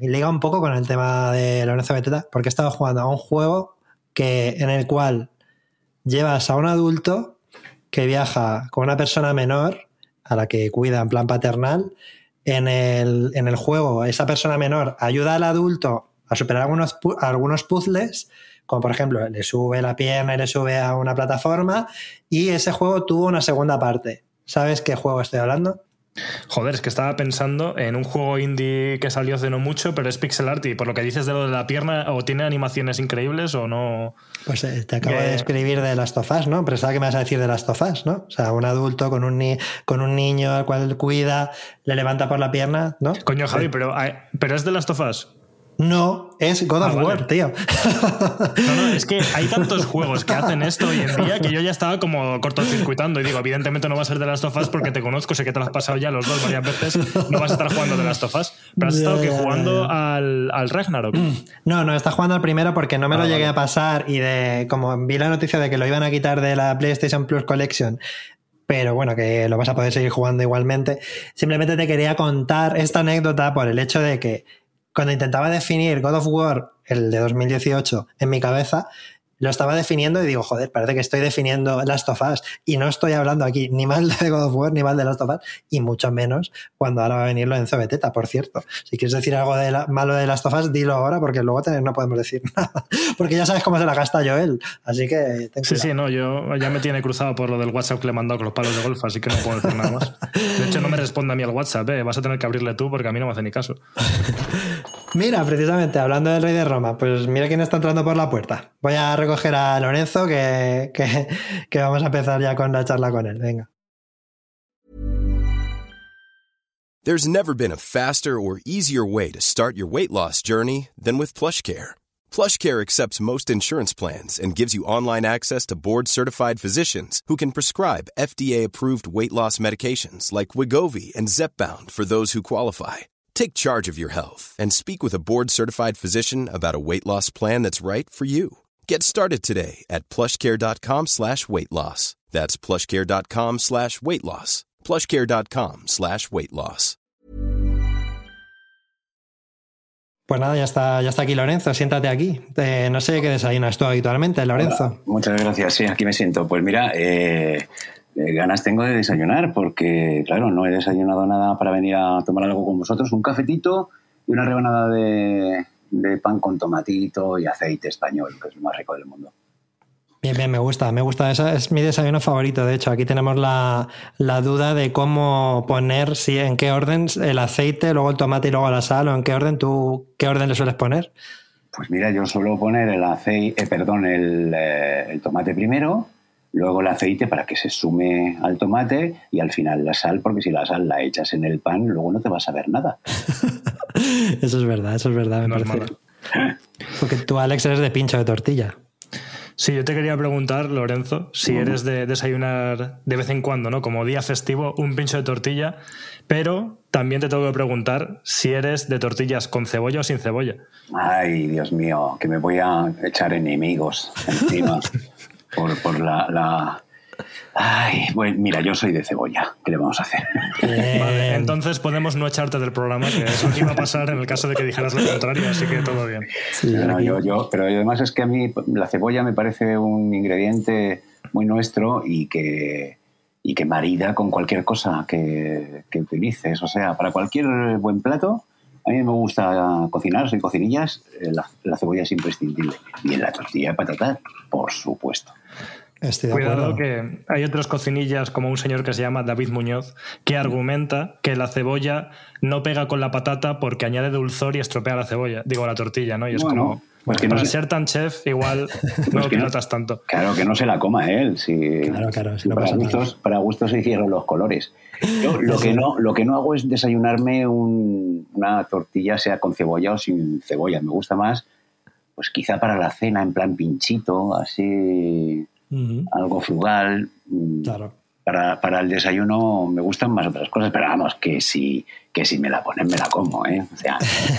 y liga un poco con el tema de Lorenzo Beteta, porque he estado jugando a un juego que, en el cual llevas a un adulto que viaja con una persona menor a la que cuida en plan paternal. En el, en el juego, esa persona menor ayuda al adulto a superar algunos, algunos puzzles como por ejemplo le sube la pierna y le sube a una plataforma y ese juego tuvo una segunda parte. ¿Sabes qué juego estoy hablando? Joder, es que estaba pensando en un juego indie que salió hace no mucho, pero es pixel art y por lo que dices de lo de la pierna, o tiene animaciones increíbles o no. Pues eh, te acabo de escribir de las tofas, ¿no? Pero sabes que me vas a decir de las tofas, ¿no? O sea, un adulto con un, con un niño al cual cuida, le levanta por la pierna, ¿no? Coño, Javi, pero, pero es de las tofas. No, es God of ah, War, tío. No, no, es que hay tantos [laughs] juegos que hacen esto hoy en día que yo ya estaba como cortocircuitando y digo, evidentemente no va a ser de las tofas porque te conozco, sé que te lo has pasado ya los dos varias veces, no vas a estar jugando de las tofas. Pero has estado que jugando al, al Ragnarok. Mm. No, no, está jugando al primero porque no me lo ah, llegué a pasar y de como vi la noticia de que lo iban a quitar de la PlayStation Plus Collection pero bueno, que lo vas a poder seguir jugando igualmente. Simplemente te quería contar esta anécdota por el hecho de que cuando intentaba definir God of War, el de 2018, en mi cabeza, lo estaba definiendo y digo, joder, parece que estoy definiendo Last of Us y no estoy hablando aquí ni mal de God of War ni mal de Last of Us y mucho menos cuando ahora va a venir lo de Enzo Beteta, por cierto. Si quieres decir algo de malo de Last of Us, dilo ahora porque luego no podemos decir [laughs] nada. Porque ya sabes cómo se la gasta Joel. Así que Sí, sí, no, yo ya me tiene cruzado por lo del WhatsApp que le he mandado con los palos de golf, así que no puedo decir nada más. De hecho, no me responde a mí el WhatsApp, ¿eh? vas a tener que abrirle tú porque a mí no me hace ni caso. [laughs] Mira, precisamente, hablando del rey de Roma, pues mira quién está entrando por la puerta. Voy a recoger a Lorenzo que, que, que vamos a empezar ya con la charla con él. Venga. There's never been a faster or easier way to start your weight loss journey than with PlushCare. PlushCare accepts most insurance plans and gives you online access to board-certified physicians who can prescribe FDA-approved weight loss medications like Wigovi and Zepbound for those who qualify. Take charge of your health and speak with a board-certified physician about a weight loss plan that's right for you. Get started today at plushcare.com slash weight loss. That's plushcare.com slash weight loss. plushcare.com slash weight loss. Pues nada, ya está, ya está aquí Lorenzo, siéntate aquí. Eh, no sé qué desayunas tú habitualmente, Lorenzo. Hola, muchas gracias, sí, aquí me siento. Pues mira, eh, eh, ganas tengo de desayunar porque, claro, no he desayunado nada para venir a tomar algo con vosotros. Un cafetito y una rebanada de, de pan con tomatito y aceite español, que es lo más rico del mundo. Bien, bien, me gusta, me gusta. Ese es mi desayuno favorito. De hecho, aquí tenemos la, la, duda de cómo poner, si en qué orden el aceite, luego el tomate y luego la sal, o en qué orden tú, qué orden le sueles poner. Pues mira, yo suelo poner el aceite, eh, perdón, el, eh, el, tomate primero, luego el aceite para que se sume al tomate y al final la sal, porque si la sal la echas en el pan, luego no te vas a ver nada. [laughs] eso es verdad, eso es verdad, me parece. Porque tú, Alex, eres de pincho de tortilla. Sí, yo te quería preguntar, Lorenzo, si eres de desayunar de vez en cuando, ¿no? Como día festivo, un pincho de tortilla, pero también te tengo que preguntar si eres de tortillas con cebolla o sin cebolla. Ay, Dios mío, que me voy a echar enemigos encima [laughs] por, por la, la... Ay, bueno, mira, yo soy de cebolla. ¿Qué le vamos a hacer? Vale, entonces podemos no echarte del programa, que es lo que iba a pasar en el caso de que dijeras lo contrario, así que todo bien. Sí, no, yo, yo, pero además es que a mí la cebolla me parece un ingrediente muy nuestro y que, y que marida con cualquier cosa que, que utilices. O sea, para cualquier buen plato, a mí me gusta cocinar, soy cocinillas, la, la cebolla es imprescindible. Y en la tortilla de patata, por supuesto. Estoy de Cuidado acuerdo. que hay otros cocinillas, como un señor que se llama David Muñoz, que argumenta que la cebolla no pega con la patata porque añade dulzor y estropea la cebolla, digo la tortilla, ¿no? Y es Bueno, como, pues que no para se- ser tan chef, igual [laughs] no lo que no- tanto. Claro, que no se la coma él. Si, Claro, claro, si no para, pasa nada. gustos, para gustos se hicieron los colores. Yo [laughs] lo, que no, lo que no hago es desayunarme un- una tortilla, sea con cebolla o sin cebolla. Me gusta más, pues quizá para la cena, en plan pinchito, así, Algo frugal. Mm, Claro. Para, para el desayuno me gustan más otras cosas, pero vamos, que si, que si me la ponen, me la como, ¿eh? O sea,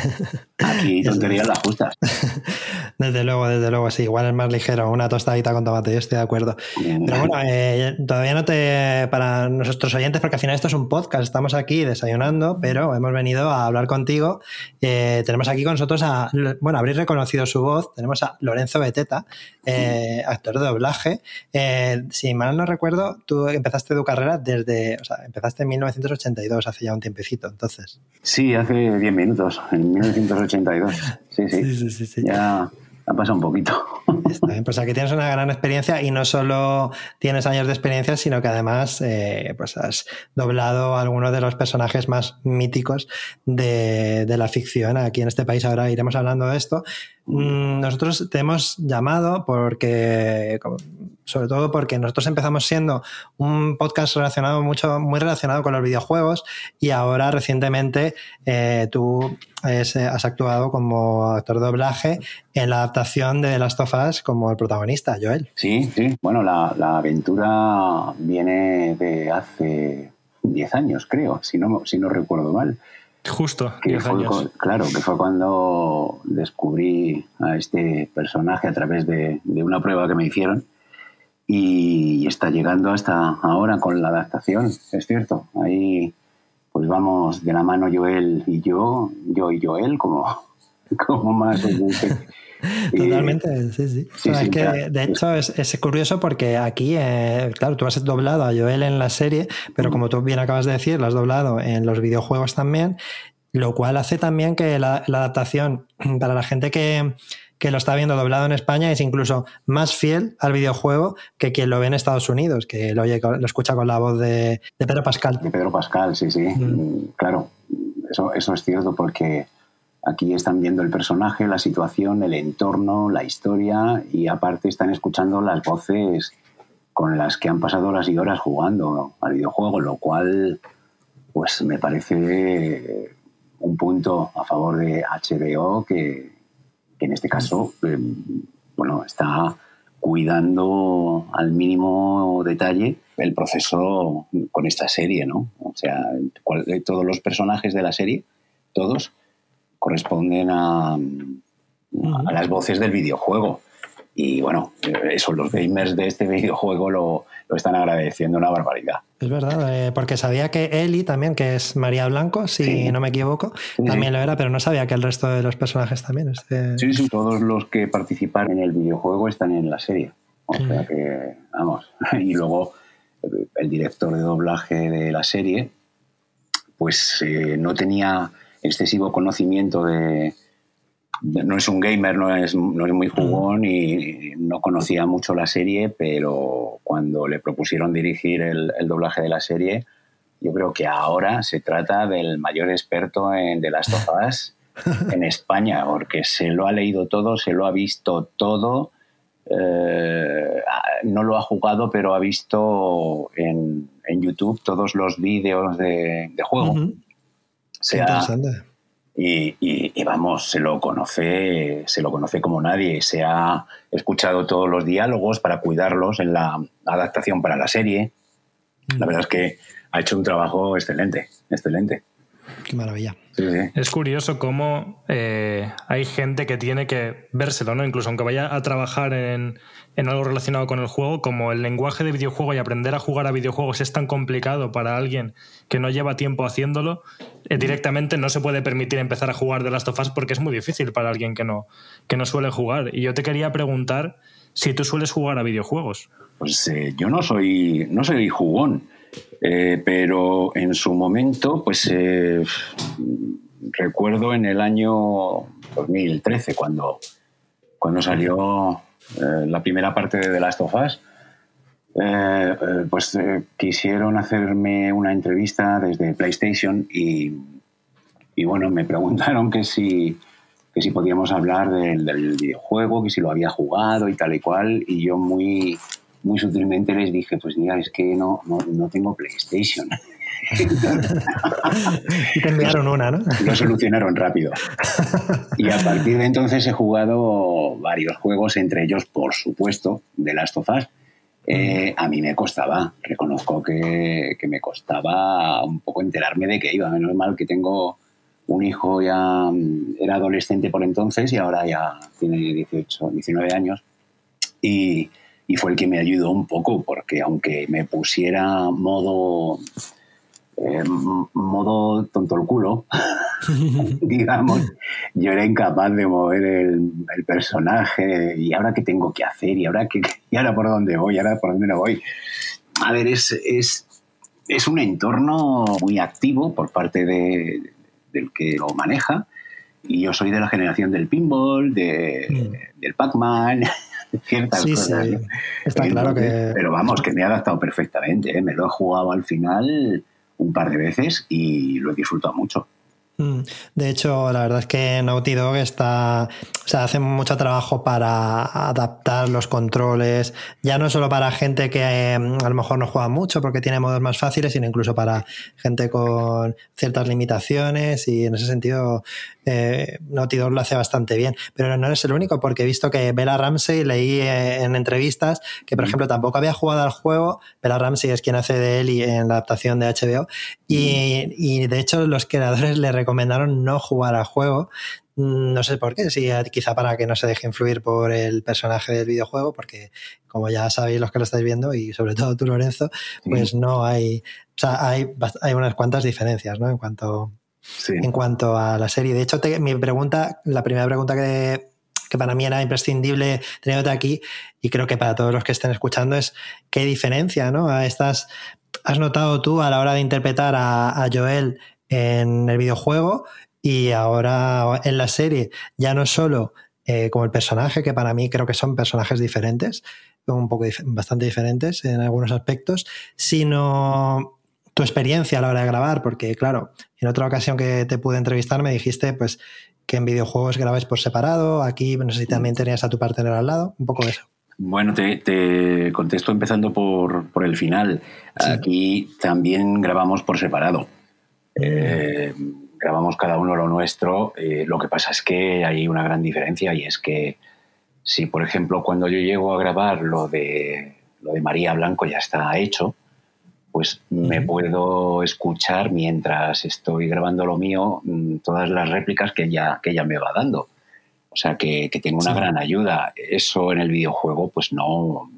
[laughs] aquí tonterías las justas. [laughs] Desde luego, desde luego, sí. Igual es más ligero, una tostadita con tomate, yo estoy de acuerdo. Pero bueno, eh, todavía no te. Para nuestros oyentes, porque al final esto es un podcast, estamos aquí desayunando, pero hemos venido a hablar contigo. Eh, tenemos aquí con nosotros a. Bueno, habréis reconocido su voz. Tenemos a Lorenzo Beteta, eh, actor de doblaje. Si mal no recuerdo, tú empezaste tu carrera desde. O sea, empezaste en 1982, hace ya un tiempecito, entonces. Sí, hace 10 minutos, en 1982. Sí, sí. [laughs] Sí, sí, sí, sí. Ya ha pasado un poquito. [laughs] Está pues aquí tienes una gran experiencia y no solo tienes años de experiencia, sino que además eh, pues has doblado a algunos de los personajes más míticos de, de la ficción aquí en este país. Ahora iremos hablando de esto. Mm, Nosotros te hemos llamado porque, sobre todo porque nosotros empezamos siendo un podcast relacionado mucho, muy relacionado con los videojuegos y ahora recientemente eh, tú es, has actuado como actor de doblaje en la adaptación de The Last of Us como el protagonista, Joel. Sí, sí. Bueno, la, la aventura viene de hace 10 años, creo, si no, si no recuerdo mal. Justo, Que 10 fue, años. claro, que fue cuando descubrí a este personaje a través de, de una prueba que me hicieron y está llegando hasta ahora con la adaptación, es cierto. Ahí pues vamos de la mano Joel y yo, yo y Joel, como, [laughs] como más [laughs] Totalmente, sí, sí. es que, de hecho, es, es, curioso porque aquí, eh, claro, tú has doblado a Joel en la serie, pero como tú bien acabas de decir, lo has doblado en los videojuegos también, lo cual hace también que la, adaptación [clears throat] para la gente que, lo está viendo doblado en España es incluso más fiel al videojuego que quien lo ve en Estados Unidos, que lo, oye, lo escucha con la voz de, Pedro Pascal. De Pedro Pascal, sí, sí. Mm, claro, eso, eso es cierto porque aquí están viendo el personaje, la situación, el entorno, la historia y aparte están escuchando las voces con las que han pasado las horas jugando al videojuego, lo cual pues me parece un punto a favor de HBO que, en este caso eh, bueno, está cuidando al mínimo detalle el proceso con esta serie, ¿no? O sea, todos los personajes de la serie, todos, corresponden a, a las voces del videojuego. Y bueno, eso los gamers de este [laughs] videojuego lo, lo están agradeciendo una barbaridad. Es verdad, eh, porque sabía que Eli también, que es María Blanco, si no me equivoco, también lo era, pero no sabía que el resto de los personajes también. Este... Sí, sí, todos los que participan en el videojuego están en la serie. O sea que, vamos, [laughs] y luego el director de doblaje de la serie, pues eh, no tenía excesivo conocimiento de, no es un gamer, no es, no es muy jugón y no conocía mucho la serie, pero cuando le propusieron dirigir el, doblaje de la serie, yo creo que ahora se trata del mayor experto en The Last of Us [laughs] en España, porque se lo ha leído todo, se lo ha visto todo. Eh, no lo ha jugado, pero ha visto en, YouTube todos los vídeos de, juego. Sea, y, vamos, se lo conoce, se lo conoce como nadie. Se ha escuchado todos los diálogos para cuidarlos en la adaptación para la serie. La verdad es que ha hecho un trabajo excelente, excelente. Qué maravilla. Es curioso cómo eh, hay gente que tiene que vérselo, ¿no? Incluso aunque vaya a trabajar en, en, algo relacionado con el juego, como el lenguaje de videojuego y aprender a jugar a videojuegos es tan complicado para alguien que no lleva tiempo haciéndolo, eh, directamente no se puede permitir empezar a jugar de Last of Us porque es muy difícil para alguien que no, que no suele jugar. Y yo te quería preguntar si tú sueles jugar a videojuegos. Pues eh, yo no soy, no soy jugón. Eh, pero en su momento, pues recuerdo en el año 2013, cuando, cuando salió eh, la primera parte de The Last of Us, pues quisieron hacerme una entrevista desde PlayStation y, bueno, me preguntaron que si, que si podíamos hablar del, del videojuego, que si lo había jugado y tal y cual, y yo muy muy sutilmente les dije, pues mira, es que no, no, tengo PlayStation. [laughs] y te enviaron una, ¿no? Lo solucionaron rápido. Y a partir de entonces he jugado varios juegos, entre ellos, por supuesto, de Last of. Eh, a mí me costaba, reconozco que, que, me costaba un poco enterarme de que iba. Menos mal que tengo un hijo ya, era adolescente por entonces y ahora ya tiene 18, 19 años. Y, y fue el que me ayudó un poco, porque aunque me pusiera modo, eh, modo tonto el culo, [laughs] digamos, yo era incapaz de mover el, personaje y ahora qué tengo que hacer y ahora, qué, y ahora por dónde voy, y ahora por dónde no voy. A ver, es, es, es un entorno muy activo por parte de, del que lo maneja y yo soy de la generación del pinball, de, mm. del Pac-Man, [laughs] ciertas cosas. Está claro que. Pero vamos, que me he adaptado perfectamente. ¿eh? Me lo he jugado al final un par de veces y lo he disfrutado mucho. Mm. De hecho, la verdad es que Naughty Dog está, o sea, hace mucho trabajo para adaptar los controles, ya no solo para gente que eh, a lo mejor no juega mucho porque tiene modos más fáciles, sino incluso para gente con ciertas limitaciones y en ese sentido eh, Naughty Dog lo hace bastante bien. Pero no es el único porque he visto que Bella Ramsey, leí eh, en entrevistas que, por ejemplo, tampoco había jugado al juego. Bella Ramsey es quien hace de Ellie en la adaptación de HBO y, y de hecho los creadores le recomendaron no jugar al juego. No sé por qué, si quizá para que no se deje influir por el personaje del videojuego, porque como ya sabéis los que lo estáis viendo, y sobre todo tú, Lorenzo, pues no hay, o sea, hay, hay unas cuantas diferencias, ¿no? En cuanto en cuanto a la serie. De hecho, mi pregunta, la primera pregunta que, que para mí era imprescindible teniéndote aquí, y creo que para todos los que estén escuchando, es qué diferencia, ¿no? A estas, has notado tú a la hora de interpretar a, Joel en el videojuego y ahora en la serie, ya no solo eh, como el personaje, que para mí creo que son personajes diferentes, un poco bastante diferentes en algunos aspectos, sino tu experiencia a la hora de grabar, porque claro, en otra ocasión que te pude entrevistar me dijiste pues que en videojuegos grabáis por separado, aquí no sé si también tenías a tu partner al lado, un poco eso. Bueno, te, contesto empezando por, el final. Aquí también grabamos por separado. Eh, grabamos cada uno lo nuestro. Eh, lo que pasa es que hay una gran diferencia y es que si, por ejemplo, cuando yo llego a grabar lo de, lo de María Blanco ya está hecho, pues me puedo escuchar mientras estoy grabando lo mío mm, todas las réplicas que ella, que ella me va dando. O sea que, que tengo una gran ayuda. Eso en el videojuego pues no,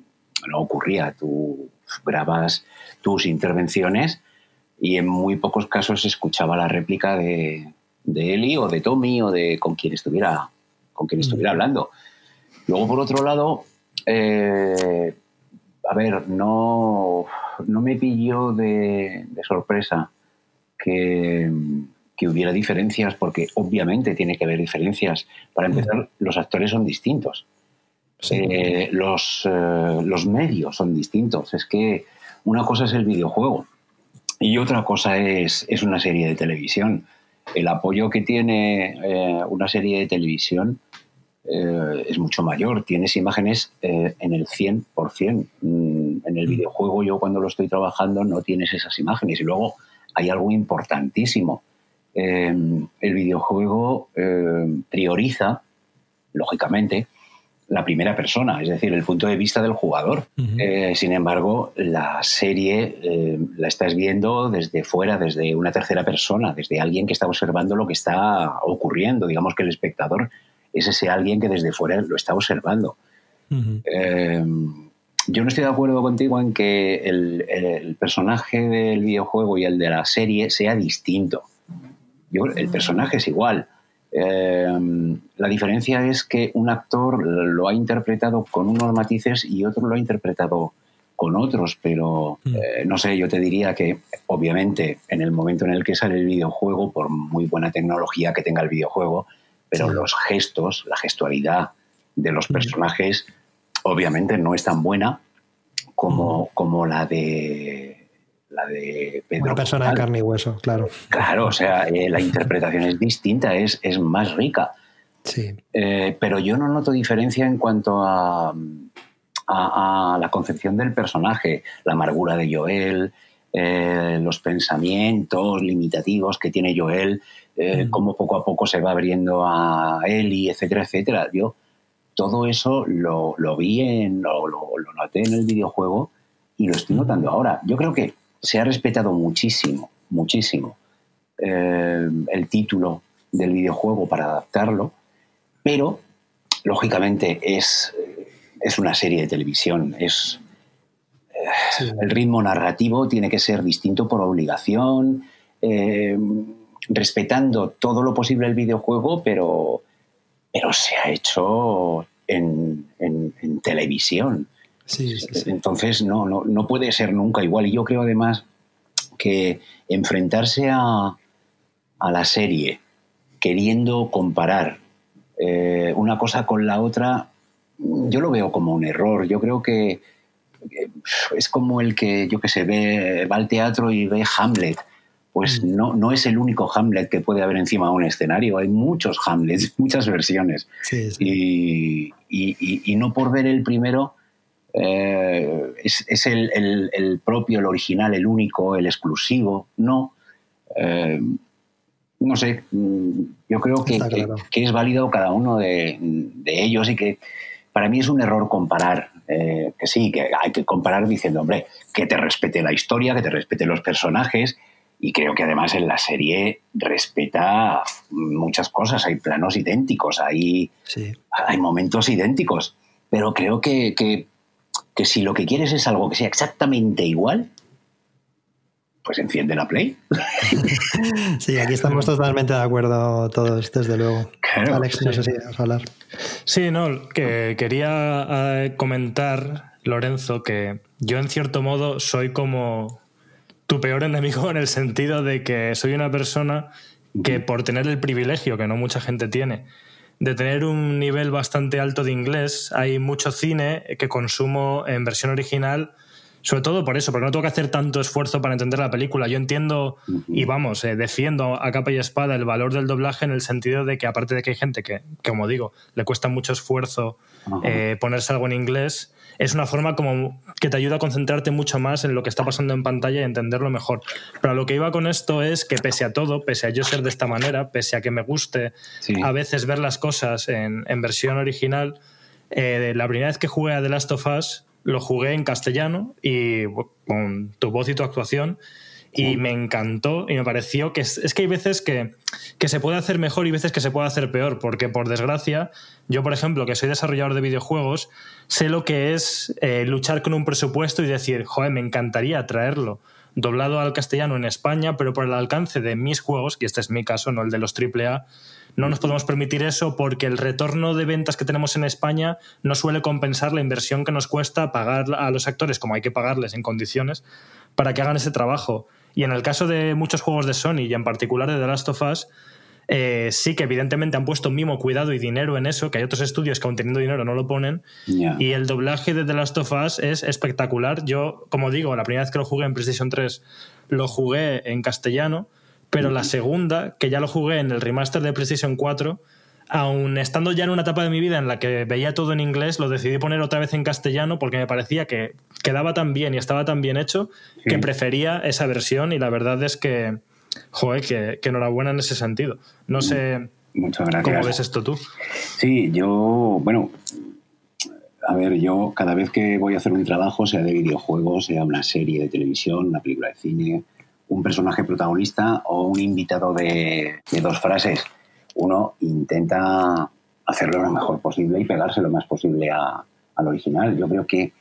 no ocurría. Tú grabas tus intervenciones y en muy pocos casos escuchaba la réplica de, de Eli o de Tommy o de con quien estuviera, con quien estuviera hablando. Luego, por otro lado, eh, a ver, no, no me pilló de, sorpresa que, hubiera diferencias, porque obviamente tiene que haber diferencias. Para empezar, los actores son distintos. Eh, los, eh, los medios son distintos. Es que una cosa es el videojuego y otra cosa es, es una serie de televisión. El apoyo que tiene una serie de televisión eh, es mucho mayor. Tienes imágenes eh, en el 100%. Mm, en el mm. videojuego yo cuando lo estoy trabajando no tienes esas imágenes. Y luego hay algo importantísimo. Em, el videojuego em, prioriza, lógicamente, la primera persona, es decir, el punto de vista del jugador. Eh, sin embargo, la serie em, la estás viendo desde fuera, desde una tercera persona, desde alguien que está observando lo que está ocurriendo. Digamos que el espectador es ese alguien que desde fuera lo está observando. Eh, yo no estoy de acuerdo contigo en que el, personaje del videojuego y el de la serie sea distinto. El personaje es igual. Eh, la diferencia es que un actor lo ha interpretado con unos matices y otro lo ha interpretado con otros, pero eh, no sé, yo te diría que obviamente en el momento en el que sale el videojuego, por muy buena tecnología que tenga el videojuego, pero los gestos, la gestualidad de los personajes, obviamente no es tan buena como, como la de la de Pedro. Una persona de carne y hueso, claro. Claro, o sea, eh, la interpretación es distinta, es, es más rica. Sí. Eh, pero yo no noto diferencia en cuanto a, a, la concepción del personaje, la amargura de Joel, eh, los pensamientos limitativos que tiene Joel, eh, cómo poco a poco se va abriendo a Eli, etcétera, etcétera. Yo todo eso lo, vi, en, lo, lo, noté en el videojuego y lo estoy notando ahora. Yo creo que se ha respetado muchísimo, muchísimo eh, el título del videojuego para adaptarlo, pero lógicamente es, es una serie de televisión, es, eh, el ritmo narrativo tiene que ser distinto por obligación respetando todo lo posible el videojuego, pero, pero se ha hecho en, televisión. Entonces no, no, puede ser nunca igual. Y yo creo además que enfrentarse a, la serie queriendo comparar eh, una cosa con la otra, yo lo veo como un error. Yo creo que es como el que, yo que sé, ve, va al teatro y ve Hamlet pues mm. no, no es el único Hamlet que puede haber encima de un escenario. Hay muchos Hamlets, [laughs] muchas versiones. Y, no por ver el primero eh, es, el, propio, el original, el único, el exclusivo. No. Eh, no sé, mm, yo creo que, es válido cada uno de, ellos y que para mí es un error comparar. Eh, que sí, que hay que comparar diciendo, hombre, que te respete la historia, que te respete los personajes, y creo que además en la serie respeta muchas cosas. Hay planos idénticos, hay, hay momentos idénticos. Pero creo que, si lo que quieres es algo que sea exactamente igual, pues enciende la Play. [laughs] sí, aquí estamos totalmente de acuerdo todos, desde luego. Alex, no sé si vas a hablar. Sí, no, que quería eh, comentar, Lorenzo, que yo en cierto modo soy como tu peor enemigo en el sentido de que soy una persona que por tener el privilegio, que no mucha gente tiene, de tener un nivel bastante alto de inglés, hay mucho cine que consumo en versión original sobre todo por eso, porque no tengo que hacer tanto esfuerzo para entender la película. Yo entiendo y vamos, eh, defiendo a capa y espada el valor del doblaje en el sentido de que aparte de que hay gente que, como digo, le cuesta mucho esfuerzo eh, ponerse algo en inglés, es una forma como que te ayuda a concentrarte mucho más en lo que está pasando en pantalla y entenderlo mejor. Pero lo que iba con esto es que pese a todo, pese a yo ser de esta manera, pese a que me guste a veces ver las cosas en, versión original, eh, la primera vez que jugué a The Last of Us lo jugué en castellano y con tu voz y tu actuación y me encantó y me pareció que es, que hay veces que, se puede hacer mejor y veces que se puede hacer peor, porque por desgracia, yo por ejemplo, que soy desarrollador de videojuegos, sé lo que es eh, luchar con un presupuesto y decir, joder, me encantaría traerlo doblado al castellano en España, pero por el alcance de mis juegos, y este es mi caso, no el de los AAA, no nos podemos permitir eso porque el retorno de ventas que tenemos en España no suele compensar la inversión que nos cuesta pagar a los actores como hay que pagarles en condiciones para que hagan ese trabajo. Y en el caso de muchos juegos de Sony y en particular de The Last of Us, eh, sí que evidentemente han puesto mimo cuidado y dinero en eso, que hay otros estudios que aún teniendo dinero no lo ponen. Y el doblaje de The Last of Us es espectacular. Yo, como digo, la primera vez que lo jugué en PlayStation 3, lo jugué en castellano pero la segunda, que ya lo jugué en el remaster de PlayStation 4, aun estando ya en una etapa de mi vida en la que veía todo en inglés, lo decidí poner otra vez en castellano porque me parecía que quedaba tan bien y estaba tan bien hecho que prefería esa versión y la verdad es que, joder, que, enhorabuena en ese sentido. No sé Muchas gracias. cómo ves esto tú. Sí, yo, bueno, a ver, yo cada vez que voy a hacer un trabajo, sea de videojuegos, sea una serie de televisión, una película de cine, un personaje protagonista o un invitado de, dos frases. Uno intenta hacerlo lo mejor posible y pegarse lo más posible al original. Yo creo que,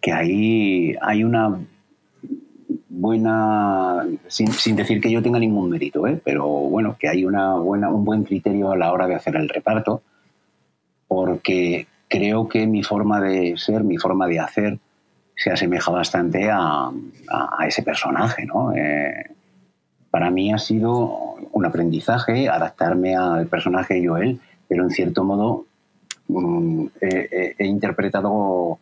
que ahí hay una buena, sin, decir que yo tenga ningún mérito, ¿eh? pero bueno, que hay una buena, un buen criterio a la hora de hacer el reparto, porque creo que mi forma de ser, mi forma de hacer, se asemeja bastante a, ese personaje, ¿no? Eh, para mí ha sido un aprendizaje adaptarme al personaje Joel, pero en cierto modo mm, he, interpretado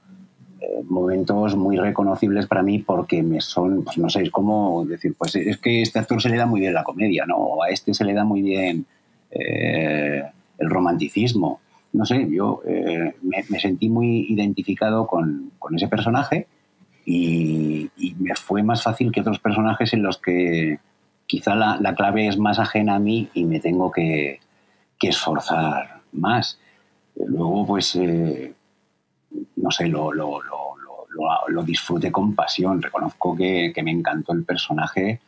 eh, momentos muy reconocibles para mí porque me son, pues no sé, es como decir, pues es que este actor se le da muy bien la comedia, ¿no? O a este se le da muy bien eh, el romanticismo no sé, yo eh, me, sentí muy identificado con, ese personaje y, me fue más fácil que otros personajes en los que quizá la, clave es más ajena a mí y me tengo que, esforzar más. Luego, pues, eh, no sé, lo, lo, con pasión. Reconozco que, me encantó el personaje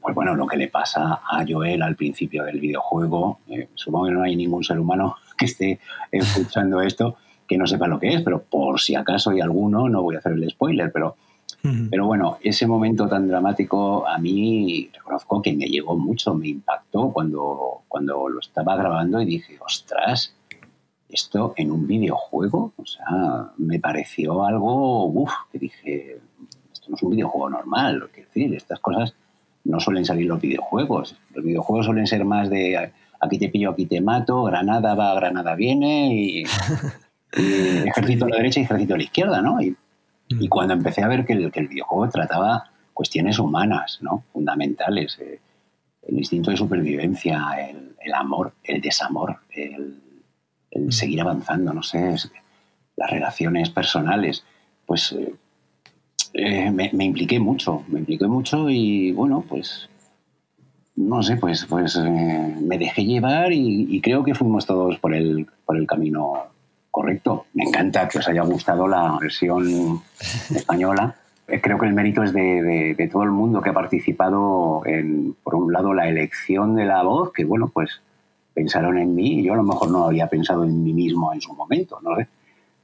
pues bueno, lo que le pasa a Joel al principio del videojuego, eh, supongo que no hay ningún ser humano [laughs] que esté escuchando esto que no sepa lo que es, pero por si acaso hay alguno, no voy a hacer el spoiler, pero, pero bueno, ese momento tan dramático a mí reconozco que me llegó mucho, me impactó cuando, cuando lo estaba grabando y dije, ostras, esto en un videojuego, o sea, me pareció algo, uff, que dije, esto no es un videojuego normal, es decir, estas cosas no suelen salir los videojuegos, los videojuegos suelen ser más de aquí te pillo, aquí te mato, Granada va, Granada viene, y, [laughs] ejército a la derecha y ejército a la izquierda, ¿no? Y, mm. cuando empecé a ver que el, videojuego trataba cuestiones humanas, ¿no? Fundamentales, eh, el instinto de supervivencia, el, amor, el desamor, el, mm. seguir avanzando, no sé, las relaciones personales, pues eh, eh, me, me, impliqué mucho, me impliqué mucho y bueno, pues no sé, pues, pues me dejé llevar y, creo que fuimos todos por el, por el camino correcto. Me encanta que os haya gustado la versión española. Eh, creo que el mérito es de, todo el mundo que ha participado en, por un lado, la elección de la voz, que bueno, pues pensaron en mí y yo a lo mejor no había pensado en mí mismo en su momento, no sé.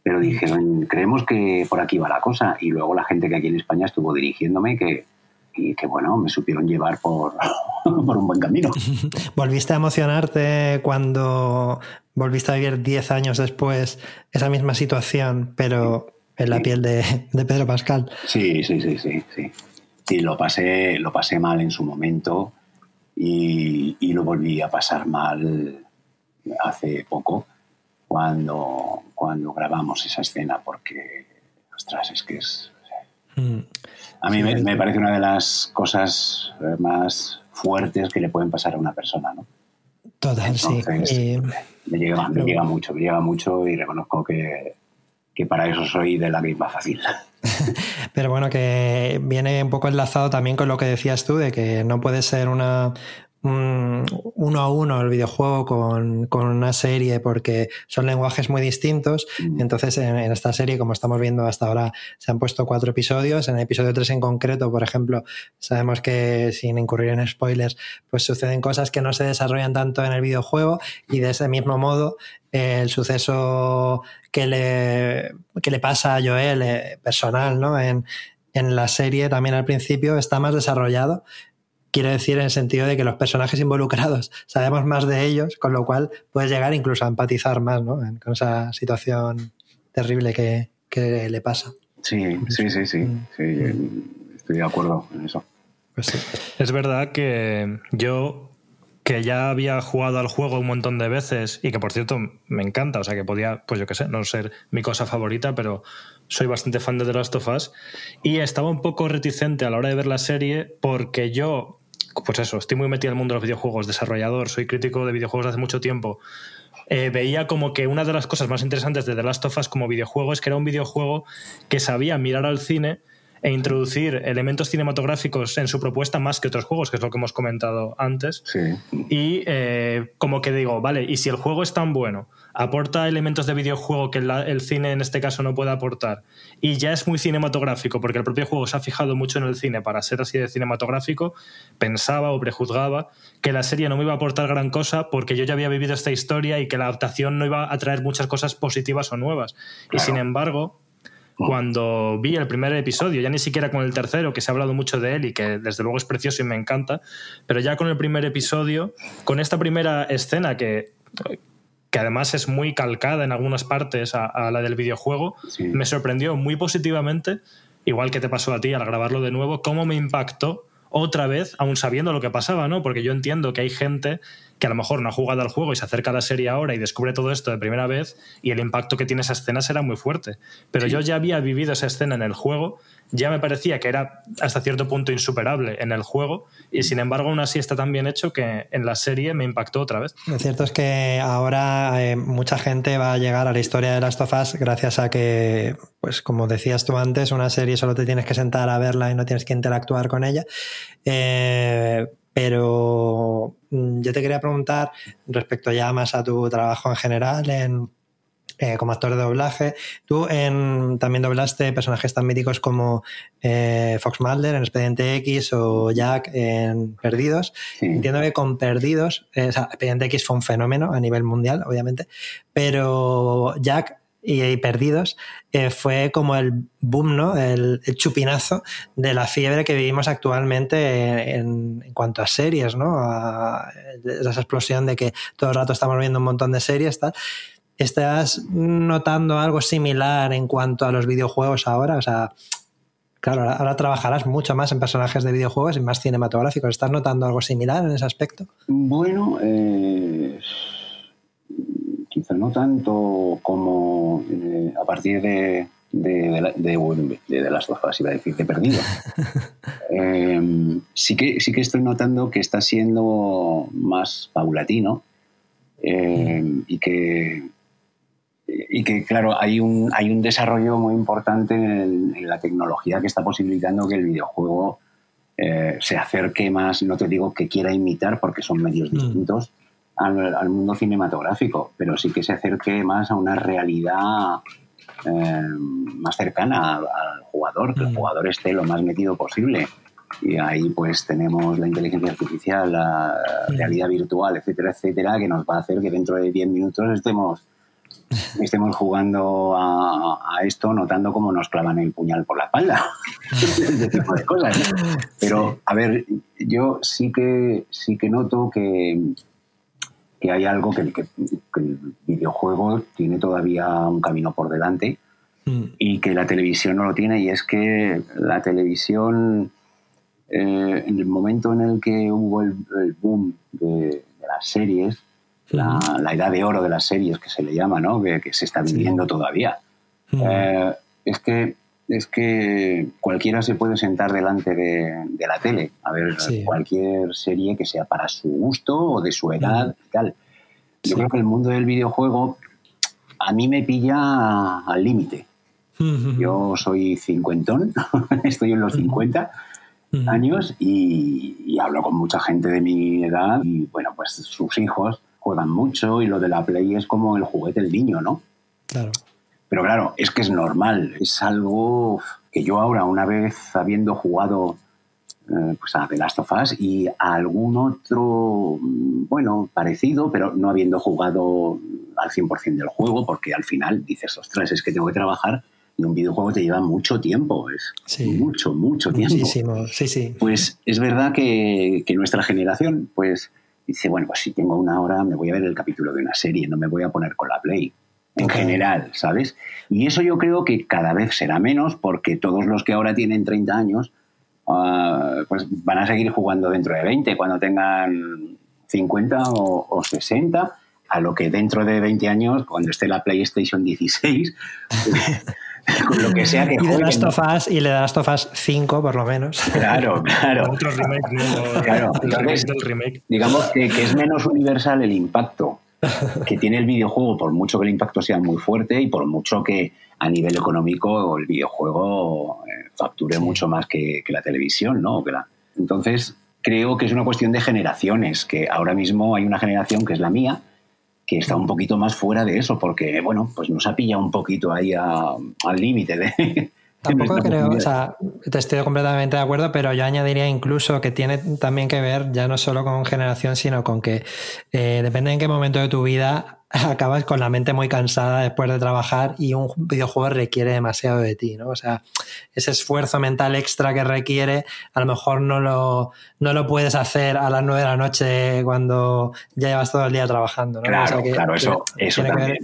Pero dijeron, creemos que por aquí va la cosa. Y luego la gente que aquí en España estuvo dirigiéndome, que, y que bueno, me supieron llevar por, [laughs] por un buen camino. [laughs] ¿Volviste a emocionarte cuando volviste a vivir 10 años después esa misma situación, pero en la piel de, Pedro Pascal? Sí, sí, sí, sí, sí. Sí, lo pasé, lo pasé mal en su momento y, y lo volví a pasar mal hace poco cuando, cuando grabamos esa escena porque, ostras, es que es... Mm. A mí me, parece una de las cosas eh, más fuertes que le pueden pasar a una persona, ¿no? Total, sí. Me, llega, me llega mucho, me llega mucho y reconozco que, que para eso soy de la misma fácil. [laughs] Pero bueno, que viene un poco enlazado también con lo que decías tú, de que no puede ser una, uno a uno el videojuego con, una serie porque son lenguajes muy distintos. Mm. Entonces, en, esta serie, como estamos viendo hasta ahora, se han puesto cuatro episodios. En el episodio 3 en concreto, por ejemplo, sabemos que sin incurrir en spoilers, pues suceden cosas que no se desarrollan tanto en el videojuego y de ese mismo modo el suceso que le, que le pasa a Joel eh, personal, ¿no? En, en la serie también al principio está más desarrollado quiero decir en el sentido de que los personajes involucrados [laughs] sabemos más de ellos, con lo cual puedes llegar incluso a empatizar más ¿no? con esa situación terrible que, le pasa. Sí, sí, sí, sí, mm. estoy de acuerdo en eso. Pues es verdad que yo, que ya había jugado al juego un montón de veces y que por cierto me encanta, o sea que podía, pues yo qué sé, no ser mi cosa favorita, pero soy bastante fan de The Last of Us y estaba un poco reticente a la hora de ver la serie porque yo pues eso, estoy muy metido en el mundo de los videojuegos, desarrollador, soy crítico de videojuegos de hace mucho tiempo. Eh, veía como que una de las cosas más interesantes de The Last of Us como videojuego es que era un videojuego que sabía mirar al cine e introducir elementos cinematográficos en su propuesta más que otros juegos, que es lo que hemos comentado antes. Y eh, como que digo, vale, y si el juego es tan bueno, aporta elementos de videojuego que el cine en este caso no puede aportar, y ya es muy cinematográfico, porque el propio juego se ha fijado mucho en el cine para ser así de cinematográfico, pensaba o prejuzgaba que la serie no me iba a aportar gran cosa porque yo ya había vivido esta historia y que la adaptación no iba a traer muchas cosas positivas o nuevas. Y sin embargo, cuando vi el primer episodio, ya ni siquiera con el tercero, que se ha hablado mucho de él y que desde luego es precioso y me encanta, pero ya con el primer episodio, con esta primera escena que, que además es muy calcada en algunas partes a, la del videojuego, me sorprendió muy positivamente, igual que te pasó a ti al grabarlo de nuevo, cómo me impactó otra vez, aún sabiendo lo que pasaba, ¿no? Porque yo entiendo que hay gente que a lo mejor no ha jugado al juego y se acerca a la serie ahora y descubre todo esto de primera vez y el impacto que tiene esa escena será muy fuerte. Pero yo ya había vivido esa escena en el juego, ya me parecía que era hasta cierto punto insuperable en el juego y sin embargo aún así está tan bien hecho que en la serie me impactó otra vez. Lo cierto es que ahora eh, mucha gente va a llegar a la historia de Last of Us gracias a que, pues como decías tú antes, una serie solo te tienes que sentar a verla y no tienes que interactuar con ella. Eh, pero mm, yo te quería preguntar respecto ya más a tu trabajo en general en, eh, como actor de doblaje. Tú también doblaste personajes tan míticos como eh, Fox Mulder en Expediente X o Jack en Perdidos. Entiendo que con Perdidos, eh, Expediente X fue un fenómeno a nivel mundial, obviamente, pero Jack y, Perdidos eh, fue como el boom, ¿no? El, chupinazo de la fiebre que vivimos actualmente en, cuanto a series, ¿no? esa explosión de que todo el rato estamos viendo un montón de series. ¿Estás notando algo similar en cuanto a los videojuegos ahora? O sea, claro, ahora, trabajarás mucho más en personajes de videojuegos y más cinematográficos. ¿Estás notando algo similar en ese aspecto? Bueno, eh, no tanto como eh, a partir de, de, de, de, las dos fases, iba a decir, de perdido. [laughs] Em, sí, que, sí que estoy notando que está siendo más paulatino em, y que y que, claro, hay un, hay un desarrollo muy importante en, la tecnología que está posibilitando que el videojuego eh, se acerque más, no te digo que quiera imitar porque son medios mm. distintos, al, mundo cinematográfico, pero sí que se acerque más a una realidad eh, más cercana al, jugador, que el mm. jugador esté lo más metido posible. Y ahí pues tenemos la inteligencia artificial, la mm. realidad virtual, etcétera, etcétera, que nos va a hacer que dentro de 10 minutos estemos [laughs] estemos jugando a, esto notando cómo nos clavan el puñal por la espalda. [laughs] Ese tipo de cosas. [laughs] Pero, a ver, yo sí que, sí que noto que, que hay algo que, que, el videojuego tiene todavía un camino por delante mm. y que la televisión no lo tiene y es que la televisión eh, en el momento en el que hubo el, boom de, las series la, edad de oro de las series que se le llama ¿no? que, se está viviendo todavía mm. eh, es que es que cualquiera se puede sentar delante de, la tele a ver cualquier serie que sea para su gusto o de su edad y tal. Yo creo que el mundo del videojuego a mí me pilla al límite. Yo soy cincuentón, [laughs] estoy en los 50 años y, y, hablo con mucha gente de mi edad y bueno, pues sus hijos juegan mucho y lo de la Play es como el juguete del niño, ¿no? Claro. Pero claro, es que es normal, es algo que yo ahora, una vez habiendo jugado eh, pues a The Last of Us y a algún otro, bueno, parecido, pero no habiendo jugado al 100% del juego, porque al final dices, ostras, es que tengo que trabajar y un videojuego te lleva mucho tiempo, es mucho, mucho tiempo. Muchísimo, sí, sí. Pues es verdad que, que nuestra generación, pues dice, bueno, pues si tengo una hora me voy a ver el capítulo de una serie, no me voy a poner con la Play en general, ¿sabes? Y eso yo creo que cada vez será menos porque todos los que ahora tienen 30 años ah, pues van a seguir jugando dentro de 20 cuando tengan 50 o, 60 a lo que dentro de 20 años cuando esté la PlayStation 16 [laughs] con lo que sea que y de Last of Us, y le das Last of Us 5 por lo menos. Claro [laughs] claro. Otro remake, claro. digamos que, que es menos universal el impacto que tiene el videojuego, por mucho que el impacto sea muy fuerte y por mucho que a nivel económico el videojuego eh, facture mucho más que, la televisión, ¿no? Que la... Entonces, creo que es una cuestión de generaciones, que ahora mismo hay una generación que es la mía, que está un poquito más fuera de eso, porque, bueno, pues nos ha pillado un poquito ahí al límite de, Tampoco creo, o sea, te estoy completamente de acuerdo, pero yo añadiría incluso que tiene también que ver ya no solo con generación, sino con que eh, depende en qué momento de tu vida [laughs] acabas con la mente muy cansada después de trabajar y un videojuego requiere demasiado de ti, ¿no? O sea, ese esfuerzo mental extra que requiere, a lo mejor no lo, no lo puedes hacer a las nueve de la noche cuando ya llevas todo el día trabajando, ¿no? Claro, claro, eso, eso también.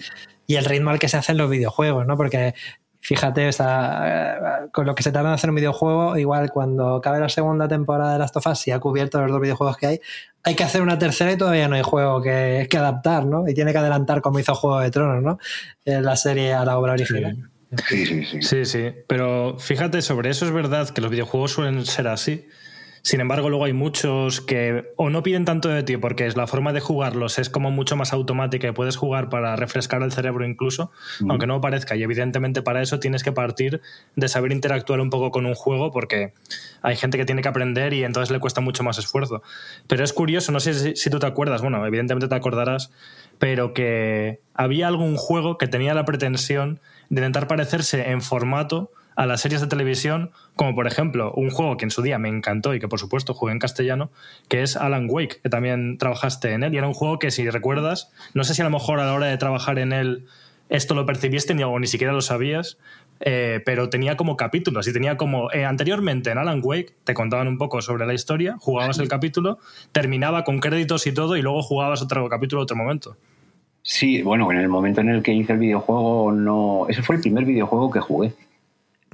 y el ritmo al que se hacen los videojuegos, ¿no? Porque fíjate, o con lo que se tarda en hacer un videojuego, igual cuando acabe la segunda temporada de Last of Us, si ha cubierto los dos videojuegos que hay, hay que hacer una tercera y todavía no hay juego que, que adaptar, ¿no? Y tiene que adelantar como hizo Juego de Tronos, ¿no? En la serie a la obra original. Sí, sí, sí. Sí, sí. Pero fíjate, sobre eso es verdad que los videojuegos suelen ser así. Sin embargo, luego hay muchos que o no piden tanto de ti porque es la forma de jugarlos es como mucho más automática y puedes jugar para refrescar el cerebro incluso, mm. aunque no parezca. Y evidentemente para eso tienes que partir de saber interactuar un poco con un juego porque hay gente que tiene que aprender y entonces le cuesta mucho más esfuerzo. Pero es curioso, no sé si, si tú te acuerdas, bueno, evidentemente te acordarás, pero que había algún juego que tenía la pretensión de intentar parecerse en formato a las series de televisión, como por ejemplo un juego que en su día me encantó y que por supuesto jugué en castellano, que es Alan Wake, que también trabajaste en él. Y era un juego que, si recuerdas, no sé si a lo mejor a la hora de trabajar en él esto lo percibiste ni, o ni siquiera lo sabías, eh, pero tenía como capítulos y tenía como eh, anteriormente en Alan Wake te contaban un poco sobre la historia, jugabas el capítulo, terminaba con créditos y todo y luego jugabas otro capítulo otro momento. Sí, bueno, en el momento en el que hice el videojuego no, ese fue el primer videojuego que jugué.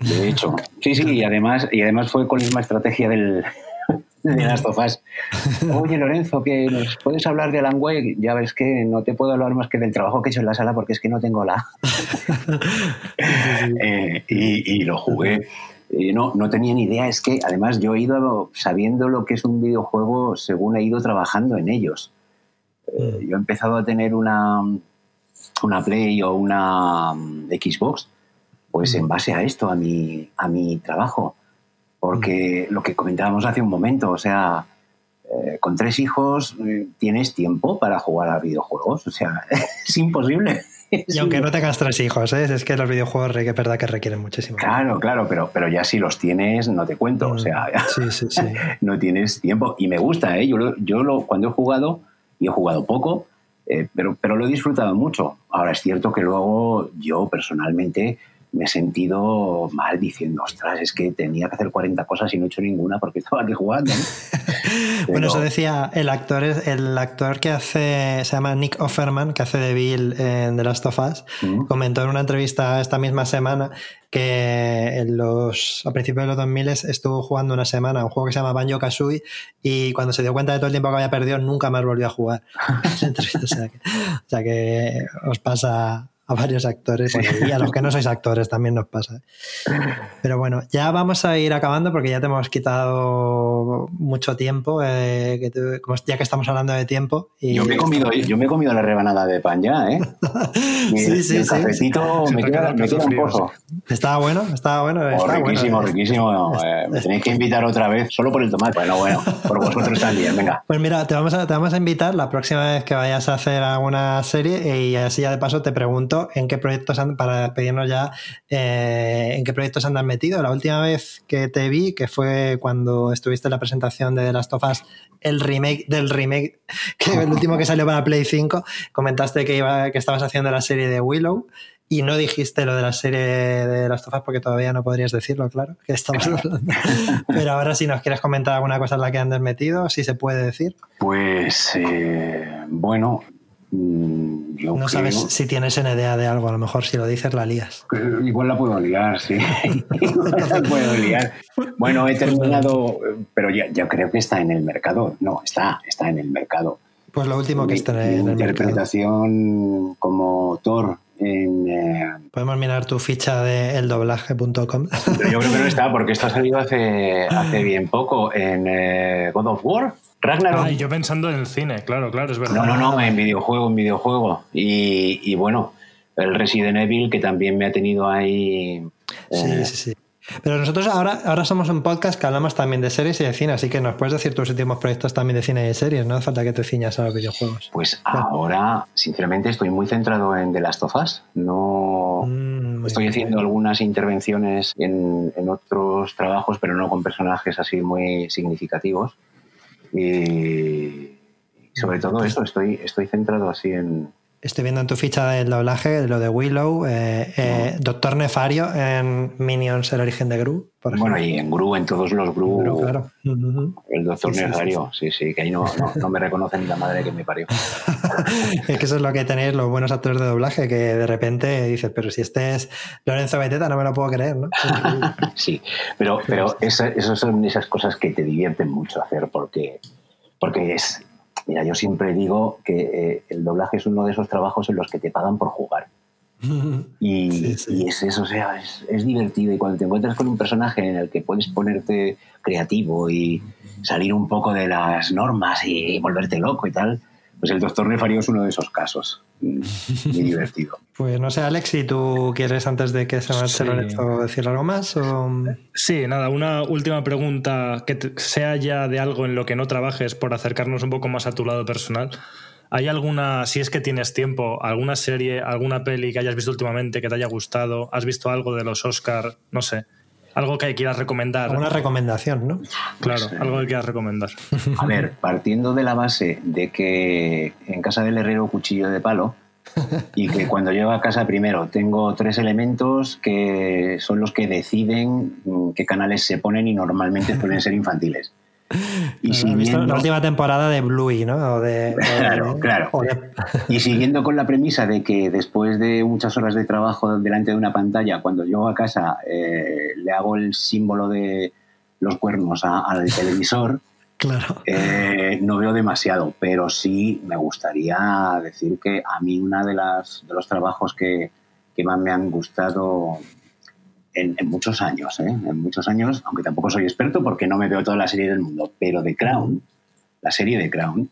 De hecho, sí, sí, y además, y además fue con la misma estrategia del, [laughs] de Last of Us. Oye, Lorenzo, que nos puedes hablar de Alan Wake. Ya ves que no te puedo hablar más que del trabajo que he hecho en la sala porque es que no tengo la. [laughs] Eh, y, lo jugué. no, no tenía ni idea. Es que además yo he ido sabiendo lo que es un videojuego según he ido trabajando en ellos. Eh, mm. yo he empezado a tener una, una Play o una mm, Xbox pues en base a esto, a mi, a mi trabajo. Porque lo que comentábamos hace un momento, o sea, eh, con tres hijos eh, tienes tiempo para jugar a videojuegos, o sea, [laughs] es imposible. Y aunque no tengas tres hijos, ¿eh? es que los videojuegos es verdad que requieren muchísimo. Claro, claro, pero, pero ya si los tienes, no te cuento, o mm, sea, sí, sí, sí. [laughs] no tienes tiempo. Y me gusta, ¿eh? yo, yo lo, cuando he jugado, y he jugado poco, Eh, pero, pero lo he disfrutado mucho. Ahora es cierto que luego yo personalmente me he sentido mal diciendo, ostras, es que tenía que hacer 40 cosas y no he hecho ninguna porque [laughs] estaba aquí jugando. [laughs] bueno, eso decía el actor, el actor que hace, se llama Nick Offerman, que hace de Bill en The Last of Us, mm. comentó en una entrevista esta misma semana que en los, a principios de los 2000 estuvo jugando una semana un juego que se llama Banjo Kazooie y cuando se dio cuenta de todo el tiempo que había perdido nunca más volvió a jugar. [laughs] o, sea que, o sea que os pasa a varios actores y a los que no sois actores también nos pasa. Pero bueno, ya vamos a ir acabando porque ya te hemos quitado mucho tiempo, eh, ya que estamos hablando de tiempo. Y yo, me he comido, yo me he comido la rebanada de pan ya, ¿eh? [laughs] sí, sí, el cafecito me, queda, me queda un pozo. Estaba bueno, estaba bueno. Oh, riquísimo, riquísimo. Eh, me tenéis que invitar otra vez, solo por el tomate. Bueno, bueno, por vosotros también, venga. Pues mira, te vamos, a, te vamos a invitar la próxima vez que vayas a hacer alguna serie y así ya de paso te pregunto en qué proyectos han, para despedirnos ya, eh, en qué proyectos andan metido. La última vez que te vi, que fue cuando estuviste en la presentación de The Last of Us, el remake del remake, [laughs] que el último que salió para Play 5, comentaste que, iba, que estabas haciendo la serie de Willow. Y no dijiste lo de la serie de Last of Us porque todavía no podrías decirlo, claro, que estamos [laughs] hablando. Pero ahora si nos quieres comentar alguna cosa en la que andes metido, si se puede decir. Pues eh, bueno, Mm, no sabes si tienes idea de algo, a lo mejor si lo dices la lías. Igual la puedo liar, sí. [laughs] la puedo liar. Bueno, he terminado, pero ya, ya, creo que está en el mercado. No, está, está en el mercado. Pues lo último que está en el mercado. Interpretación como Thor en, eh, Podemos mirar tu ficha de eldoblaje.com. Pero yo creo que no está, [laughs] porque esto ha salido hace, hace bien poco en eh, God of War. Ragnarok. Ah, yo pensando en el cine, claro, claro, es verdad. No, no, no, en videojuego, en videojuego. Y, y bueno, el Resident Evil, que también me ha tenido ahí. Sí, eh, sí, sí. Pero nosotros ahora, ahora somos un podcast que hablamos también de series y de cine, así que nos puedes decir tus últimos proyectos también de cine y de series, no hace falta que te ciñas a los videojuegos. Pues ahora, sinceramente, estoy muy centrado en The Last of Us. No mm, estoy haciendo algunas intervenciones en, en, otros trabajos, pero no con personajes así muy significativos. Y sobre todo eso, estoy, estoy centrado así en, Estoy viendo en tu ficha del doblaje lo de Willow, eh, eh, Doctor Nefario en Minions, el origen de Gru. Por bueno, y en Gru, en todos los Gru. claro. El Doctor Nefario, sí, sí, que ahí no, no, me reconoce ni la madre que me parió. [laughs] es que eso es lo que tenéis los buenos actores de doblaje, que de repente dices, pero si este es Lorenzo Beteta, no me lo puedo creer, ¿no? [laughs] sí, pero, pero esas son esas cosas que te divierten mucho hacer porque, porque es Mira, yo siempre digo que eh, el doblaje es uno de esos trabajos en los que te pagan por jugar. [laughs] Y, es eso, o sea, es, divertido. Y cuando te encuentras con un personaje en el que puedes ponerte creativo y salir un poco de las normas y volverte loco y tal, pues el doctor Nefario es uno de esos casos. Muy divertido. [laughs] Pues no sé, Alex, si tú quieres antes de que se me sí. decir algo más. O... Sí, nada, una última pregunta que sea ya de algo en lo que no trabajes por acercarnos un poco más a tu lado personal. ¿Hay alguna, si es que tienes tiempo, alguna serie, alguna peli que hayas visto últimamente que te haya gustado? ¿Has visto algo de los Oscar? No sé. Algo que quieras recomendar. Una recomendación, ¿no? Claro, algo que quieras recomendar. A ver, partiendo de la base de que en casa del herrero cuchillo de palo y que [laughs] cuando llego a casa primero tengo tres elementos que son los que deciden qué canales se ponen y normalmente suelen ser infantiles. [laughs] Y siguiendo... la última temporada de Bluey, ¿no? claro, claro. Y siguiendo con la premisa de que después de muchas horas de trabajo delante de una pantalla, cuando llego a casa eh, le hago el símbolo de los cuernos al televisor, [laughs] claro. Eh, no veo demasiado, pero sí me gustaría decir que a mí una de las de los trabajos que, que más me han gustado en, muchos años, ¿eh? en muchos años, aunque tampoco soy experto porque no me veo toda la serie del mundo, pero The Crown, la serie de Crown,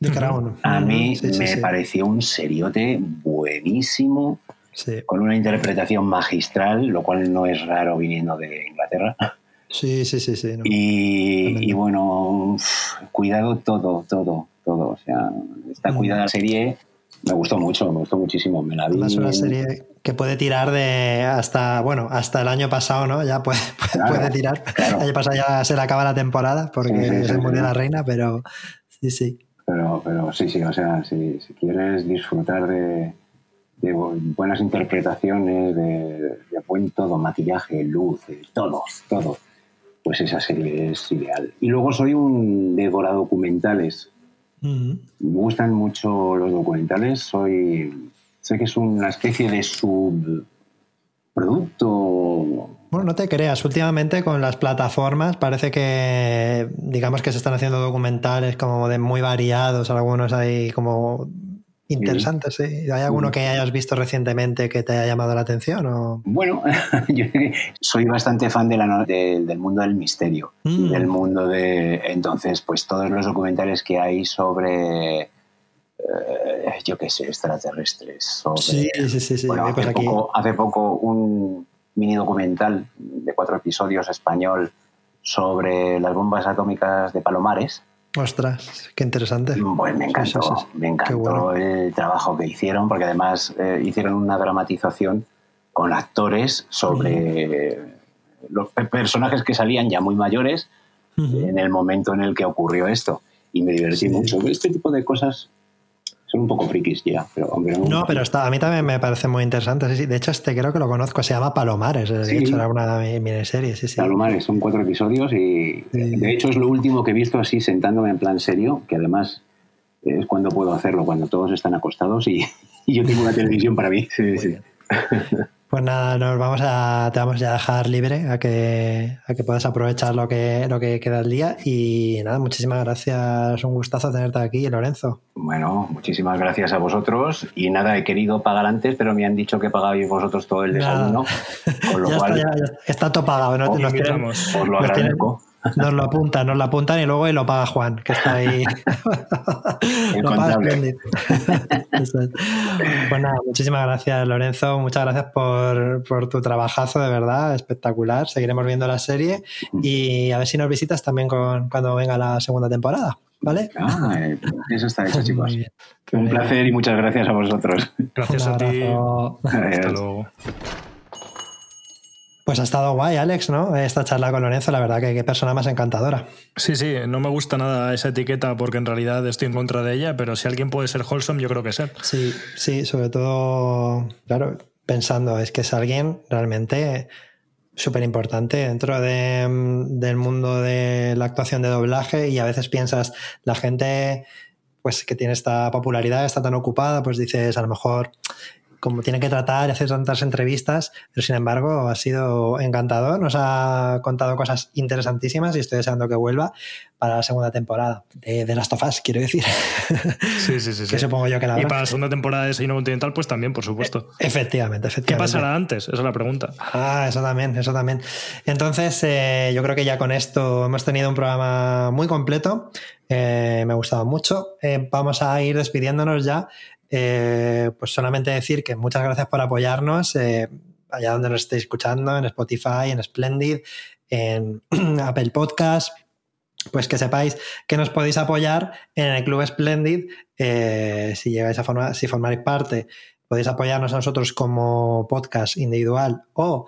The Crown. a mí me pareció un seriote buenísimo, con una interpretación magistral, lo cual no es raro viniendo de Inglaterra. Sí, sí, sí, sí. Y, bueno, cuidado todo, todo, todo. O sea, está cuidada la serie me gustó mucho, me gustó muchísimo. Me la vi. Es una serie que puede tirar de hasta, bueno, hasta el año pasado, ¿no? Ya puede, [laughs] puede tirar. El año pasado ya se le acaba la temporada porque se murió la reina, pero sí, sí. Pero, pero sí, sí, o sea, si, si quieres disfrutar de, de bu- buenas interpretaciones, de, de buen todo, maquillaje, luz, todo, todo, pues esa serie es ideal. Y luego soy un devora documentales. Me gustan mucho los documentales. Soy, sé que es una especie de subproducto. Bueno, no te creas, últimamente con las plataformas parece que, digamos que se están haciendo documentales como de muy variados, algunos ahí como interesantes, ¿sí? ¿Hay alguno que hayas visto recientemente que te haya llamado la atención? O... Bueno, [laughs] yo soy bastante fan de la no- de- del mundo del misterio, Mm. del mundo de... Entonces, pues todos los documentales que hay sobre, eh, yo qué sé, extraterrestres, sobre... Sí, sí, sí, sí. Bueno, hace, poco, hace poco un mini documental de cuatro episodios español sobre las bombas atómicas de Palomares. Ostras, qué interesante. Pues me encantó, Sí, sí, sí. me encantó bueno. el trabajo que hicieron, porque además eh, hicieron una dramatización con actores sobre los pe- personajes que salían ya muy mayores en el momento en el que ocurrió esto. Y me divertí mucho. Este tipo de cosas son un poco frikis ya, pero hombre, No, pero está, a mí también me parece muy interesante. Sí, sí. De hecho, este creo que lo conozco, se llama Palomares. De Sí. hecho, era una mi- miniserie, sí, sí. Palomares, son cuatro episodios y Sí. de hecho es lo último que he visto así sentándome en plan serio, que además es cuando puedo hacerlo, cuando todos están acostados y, [laughs] y yo tengo una televisión para mí. Sí, sí. [laughs] Pues nada, nos vamos a, te vamos a dejar libre a que, a que puedas aprovechar lo que, lo que queda del día. Y nada, muchísimas gracias. Un gustazo tenerte aquí, Lorenzo. Bueno, muchísimas gracias a vosotros y nada, he querido pagar antes, pero me han dicho que pagabais vosotros todo el desayuno, con lo [laughs] ya cual está, ya, ya está todo pagado. ¿no? Os Nos tienen- invitamos. os lo nos tienen- agradezco. Nos lo apuntan, nos lo apuntan y luego y lo paga Juan, que está ahí. [laughs] Lo paga [laughs] es. Pues nada, muchísimas gracias, Lorenzo. Muchas gracias por, por tu trabajazo, de verdad, espectacular. Seguiremos viendo la serie y a ver si nos visitas también con, cuando venga la segunda temporada. ¿Vale? Ah, eh, eso está hecho, [laughs] chicos. Un placer y muchas gracias a vosotros. Gracias Un a ti. Hasta luego. Pues ha estado guay, Alex, ¿no? Esta charla con Lorenzo, la verdad que qué persona más encantadora. Sí, sí, no me gusta nada esa etiqueta porque en realidad estoy en contra de ella, pero si alguien puede ser wholesome, yo creo que es él. Sí, sí, sobre todo, claro, pensando, es que es alguien realmente súper importante dentro de, mm, del mundo de la actuación de doblaje y a veces piensas, la gente pues que tiene esta popularidad, está tan ocupada, pues dices, a lo mejor como tiene que tratar y hacer tantas entrevistas, pero sin embargo ha sido encantador, nos ha contado cosas interesantísimas y estoy deseando que vuelva para la segunda temporada de, de Last of Us, quiero decir. [laughs] Sí, sí, sí. [laughs] que sí. supongo yo que la Y habrá. para la segunda temporada de Desayuno Continental, pues también, por supuesto. Efectivamente, ¿Qué efectivamente. pasará antes? Esa es la pregunta. Ah, eso también, eso también. Entonces, eh, yo creo que ya con esto hemos tenido un programa muy completo. Eh, me ha gustado mucho. Eh, vamos a ir despidiéndonos ya. Eh, pues solamente decir que muchas gracias por apoyarnos. eh, allá donde nos estéis escuchando, en Spotify, en Splendid, en [clears throat] Apple Podcast. Pues que sepáis que nos podéis apoyar en el Club Splendid. eh, si llegáis a formar, si formáis parte, podéis apoyarnos a nosotros como podcast individual o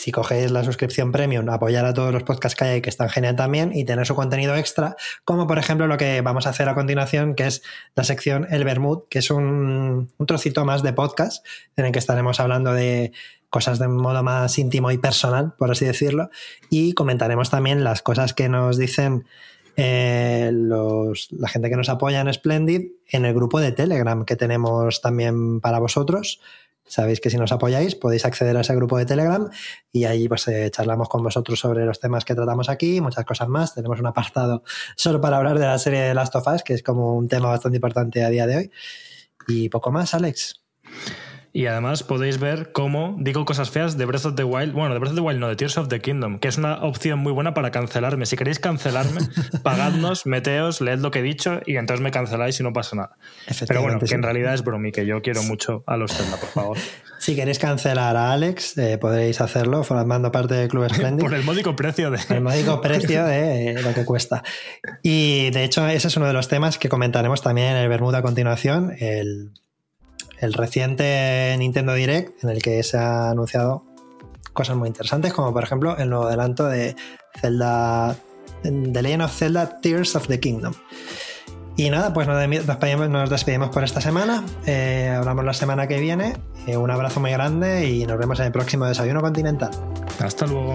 si cogéis la suscripción premium, apoyar a todos los podcasts que hay ahí, que están genial también, y tener su contenido extra, como por ejemplo lo que vamos a hacer a continuación, que es la sección El Bermud, que es un, trocito más de podcast, en el que estaremos hablando de cosas de modo más íntimo y personal, por así decirlo, y comentaremos también las cosas que nos dicen eh, los, la gente que nos apoya en Splendid en el grupo de Telegram que tenemos también para vosotros. Sabéis que si nos apoyáis podéis acceder a ese grupo de Telegram y ahí pues eh, charlamos con vosotros sobre los temas que tratamos aquí y muchas cosas más. Tenemos un apartado solo para hablar de la serie de Last of Us, que es como un tema bastante importante a día de hoy. Y poco más, Alex. Y además podéis ver cómo digo cosas feas de Breath of the Wild. Bueno, de Breath of the Wild no, de Tears of the Kingdom, que es una opción muy buena para cancelarme. Si queréis cancelarme, [laughs] pagadnos, meteos, leed lo que he dicho y entonces me canceláis y no pasa nada. Pero bueno, que sí. en realidad es bromi, que yo quiero mucho a los Zelda, por favor. [laughs] Si queréis cancelar a Alex, eh, podréis hacerlo formando parte del Club Splendid. [laughs] Por el módico precio de... el módico precio de eh, lo que cuesta. Y de hecho, ese es uno de los temas que comentaremos también en el Bermuda a continuación, el, el reciente Nintendo Direct, en el que se ha anunciado cosas muy interesantes, como por ejemplo el nuevo adelanto de Zelda, The Legend of Zelda Tears of the Kingdom. Y nada, pues nos despedimos, por esta semana. Eh, hablamos la semana que viene. Eh, un abrazo muy grande y nos vemos en el próximo Desayuno Continental. Hasta luego.